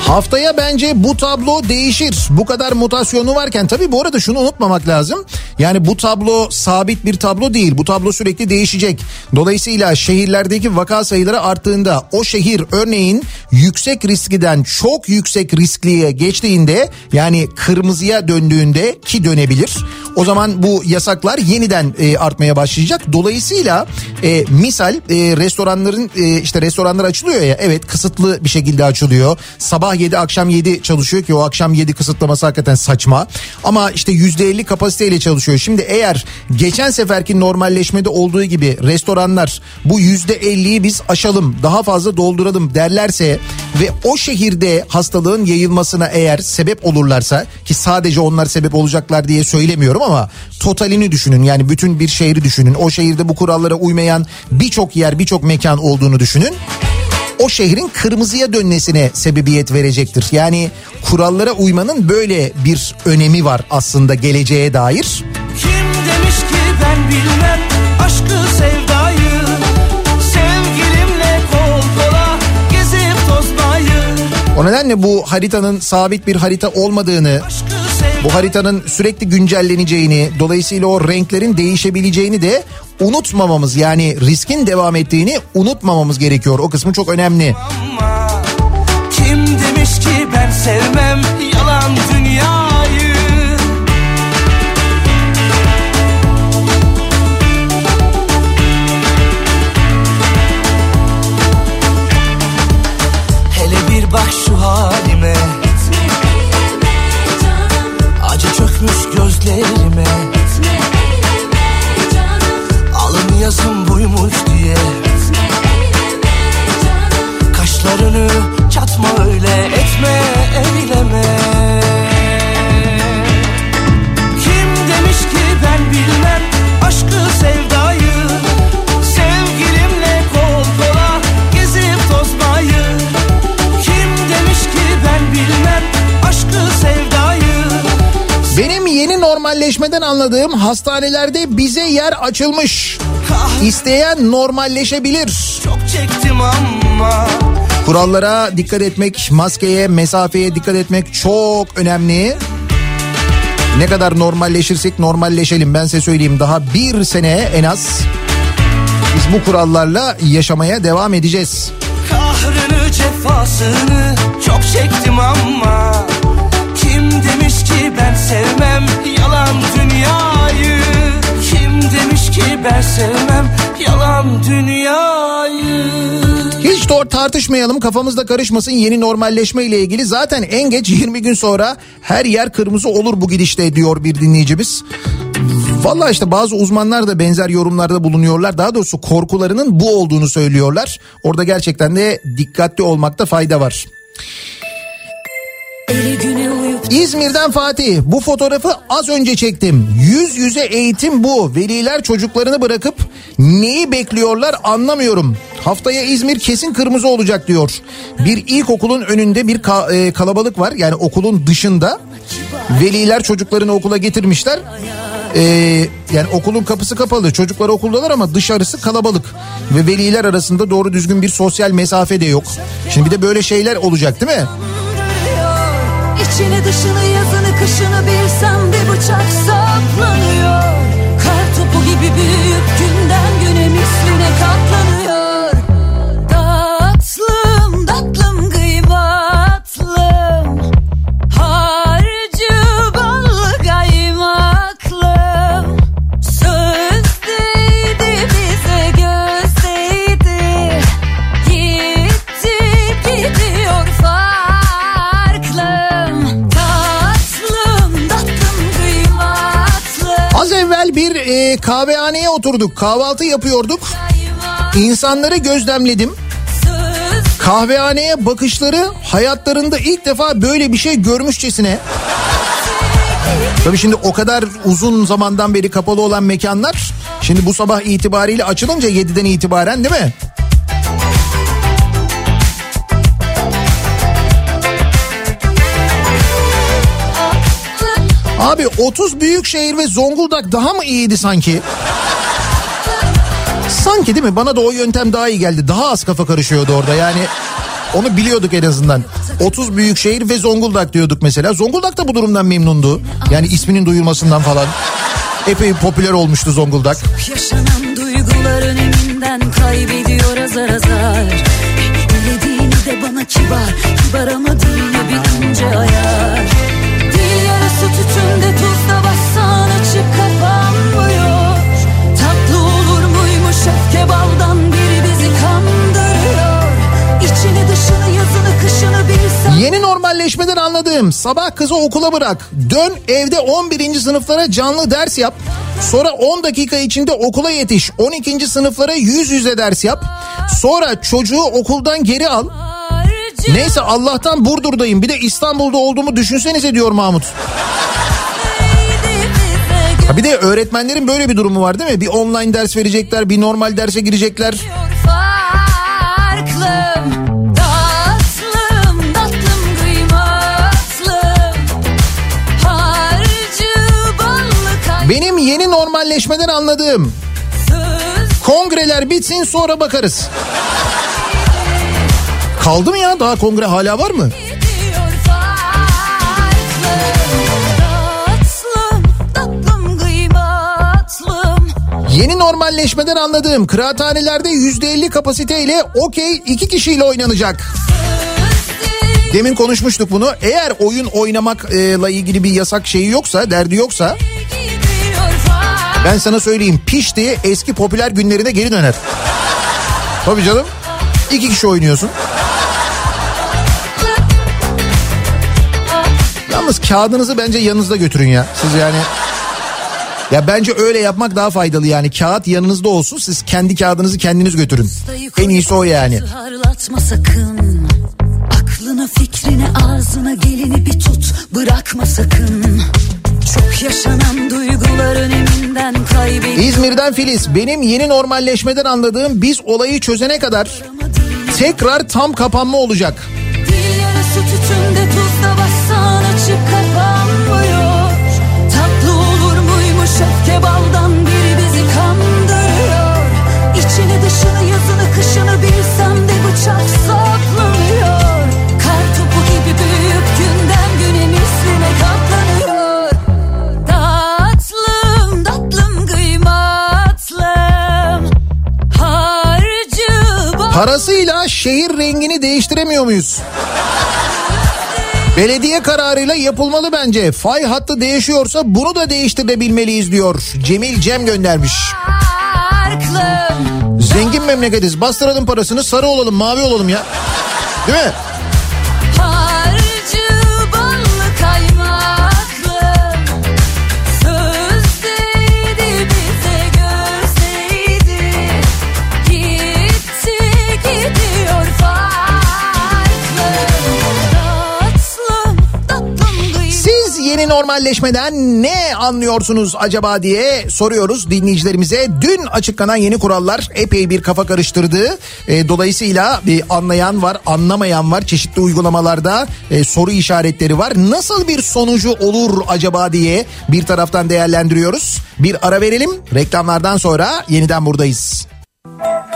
Speaker 1: Haftaya bence bu tablo değişir. Bu kadar mutasyonu varken tabii bu arada şunu unutmamak lazım. Yani bu tablo sabit bir tablo değil. Bu tablo sürekli değişecek. Dolayısıyla şehirlerdeki vaka sayıları arttığında o şehir örneğin yüksek riskiden çok yüksek riskliye geçtiğinde yani kırmızıya döndüğünde ki dönebilir. O zaman bu yasaklar yeniden e, artmaya başlayacak. Dolayısıyla e, misal e, restoranların e, işte restoranlar açılıyor ya evet kısıtlı bir şekilde açılıyor. Sabah 7 akşam 7 çalışıyor ki o akşam 7 kısıtlaması hakikaten saçma. Ama işte %50 kapasiteyle çalışıyor. Şimdi eğer geçen seferki normalleşmede olduğu gibi restoranlar bu %50'yi biz aşalım daha fazla dolduralım derlerse ve o şehirde hastalığın yayılmasına eğer sebep olurlarsa ki sadece onlar sebep olacaklar diye söylemiyorum ama totalini düşünün yani bütün bir şehri düşünün. O şehirde bu kurallara uymayan birçok yer birçok mekan olduğunu düşünün o şehrin kırmızıya dönmesine sebebiyet verecektir. Yani kurallara uymanın böyle bir önemi var aslında geleceğe dair.
Speaker 5: Kim demiş ki ben bilmem aşkı sevdayı Sevgilimle kol kola gezip tozmayı
Speaker 1: O nedenle bu haritanın sabit bir harita olmadığını, bu haritanın sürekli güncelleneceğini, dolayısıyla o renklerin değişebileceğini de unutmamamız yani riskin devam ettiğini unutmamamız gerekiyor. O kısmı çok önemli.
Speaker 5: Kim demiş ki ben sevmem yalan dünyayı deme. Kim demiş ki ben bilmem aşkı sevdayı Sevgilimle kol gezip tozmayı? Kim demiş ki ben bilmem aşkı sevdayı?
Speaker 1: Benim yeni normalleşmeden anladığım hastanelerde bize yer açılmış. Ah. İsteyen normalleşebilir.
Speaker 5: Çok çektim ama
Speaker 1: Kurallara dikkat etmek, maskeye, mesafeye dikkat etmek çok önemli. Ne kadar normalleşirsek normalleşelim ben size söyleyeyim daha bir sene en az biz bu kurallarla yaşamaya devam edeceğiz.
Speaker 5: Kahrını cefasını çok çektim ama Kim demiş ki ben sevmem yalan dünyayı Kim demiş ki ben sevmem yalan dünyayı
Speaker 1: Hiç doğru tartışmayalım kafamızda karışmasın yeni normalleşme ile ilgili. Zaten en geç 20 gün sonra her yer kırmızı olur bu gidişte diyor bir dinleyicimiz. Valla işte bazı uzmanlar da benzer yorumlarda bulunuyorlar. Daha doğrusu korkularının bu olduğunu söylüyorlar. Orada gerçekten de dikkatli olmakta fayda var. İzmir'den Fatih bu fotoğrafı az önce çektim. Yüz yüze eğitim bu. Veliler çocuklarını bırakıp neyi bekliyorlar anlamıyorum. Haftaya İzmir kesin kırmızı olacak diyor. Bir ilkokulun önünde bir e, kalabalık var. Yani okulun dışında veliler çocuklarını okula getirmişler. Ee, yani okulun kapısı kapalı çocuklar okuldalar ama dışarısı kalabalık ve veliler arasında doğru düzgün bir sosyal mesafe de yok. Şimdi bir de böyle şeyler olacak değil mi?
Speaker 6: İçini dışını yazını kışını bilsem bir bıçak saplanıyor Kar topu gibi büyüyüp
Speaker 1: kahvehaneye oturduk kahvaltı yapıyorduk. İnsanları gözlemledim. Kahvehaneye bakışları hayatlarında ilk defa böyle bir şey görmüşçesine. Tabii şimdi o kadar uzun zamandan beri kapalı olan mekanlar şimdi bu sabah itibariyle açılınca 7'den itibaren değil mi? Abi 30 büyük şehir ve Zonguldak daha mı iyiydi sanki? Sanki değil mi? Bana da o yöntem daha iyi geldi. Daha az kafa karışıyordu orada yani. Onu biliyorduk en azından. 30 büyük şehir ve Zonguldak diyorduk mesela. Zonguldak da bu durumdan memnundu. Yani isminin duyulmasından falan. Epey popüler olmuştu Zonguldak.
Speaker 6: Yaşanan duyguların eminden kaybediyor azar azar Dilediğini de bana kibar Kibar ama diline bir
Speaker 1: anladığım sabah kızı okula bırak. Dön evde 11. sınıflara canlı ders yap. Sonra 10 dakika içinde okula yetiş. 12. sınıflara yüz yüze ders yap. Sonra çocuğu okuldan geri al. Neyse Allah'tan Burdur'dayım. Bir de İstanbul'da olduğumu düşünsenize diyor Mahmut. Ha bir de öğretmenlerin böyle bir durumu var değil mi? Bir online ders verecekler, bir normal derse girecekler. Yeni normalleşmeden anladığım kongreler bitsin sonra bakarız. Kaldı mı ya? Daha kongre hala var mı? Yeni normalleşmeden anladığım kıraathanelerde %50 kapasiteyle okey iki kişiyle oynanacak. Demin konuşmuştuk bunu. Eğer oyun oynamakla ilgili bir yasak şeyi yoksa, derdi yoksa ben sana söyleyeyim pişti eski popüler günlerine geri döner. Tabii canım. İki kişi oynuyorsun. Yalnız kağıdınızı bence yanınızda götürün ya. Siz yani ya bence öyle yapmak daha faydalı yani. Kağıt yanınızda olsun siz kendi kağıdınızı kendiniz götürün. En iyisi o yani.
Speaker 6: Sakın Aklına fikrine ağzına geleni bir tut Bırakma sakın Çok yaşanan duyguların eminden kaybediyor
Speaker 1: İzmir'den Filiz benim yeni normalleşmeden anladığım biz olayı çözene kadar tekrar tam kapanma olacak.
Speaker 6: Dil yarası tütünde tuzda bassan açık kapanmıyor. Tatlı olur muymuş Üç öfke baldan biri bizi kandırıyor. İçini dışını yazını kışını bilsem de bıçak
Speaker 1: Parasıyla şehir rengini değiştiremiyor muyuz? Belediye kararıyla yapılmalı bence. Fay hattı değişiyorsa bunu da değiştirebilmeliyiz diyor. Cemil Cem göndermiş. Zengin memleketiz. Bastıralım parasını sarı olalım mavi olalım ya. Değil mi? Normalleşmeden ne anlıyorsunuz acaba diye soruyoruz dinleyicilerimize. Dün açıklanan yeni kurallar epey bir kafa karıştırdı. E, dolayısıyla bir anlayan var, anlamayan var. Çeşitli uygulamalarda e, soru işaretleri var. Nasıl bir sonucu olur acaba diye bir taraftan değerlendiriyoruz. Bir ara verelim. Reklamlardan sonra yeniden buradayız.
Speaker 11: Hava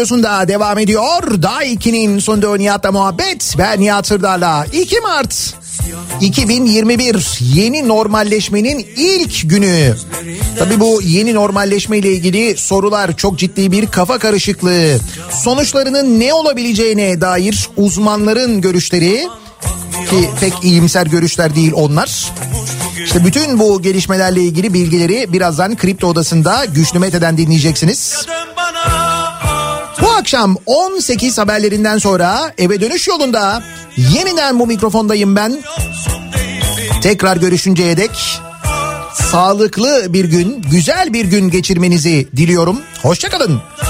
Speaker 1: radyosunda devam ediyor. Daha 2'nin sonunda Nihat'la muhabbet. Ben Nihat Sırdar'la. 2 Mart 2021 yeni normalleşmenin ilk günü. Tabi bu yeni normalleşme ile ilgili sorular çok ciddi bir kafa karışıklığı. Sonuçlarının ne olabileceğine dair uzmanların görüşleri ki pek iyimser görüşler değil onlar. İşte bütün bu gelişmelerle ilgili bilgileri birazdan Kripto Odası'nda Güçlü Mete'den dinleyeceksiniz. Akşam 18 haberlerinden sonra eve dönüş yolunda yeniden bu mikrofondayım ben. Tekrar görüşünceye dek sağlıklı bir gün, güzel bir gün geçirmenizi diliyorum. Hoşçakalın.
Speaker 11: Anlıyorsun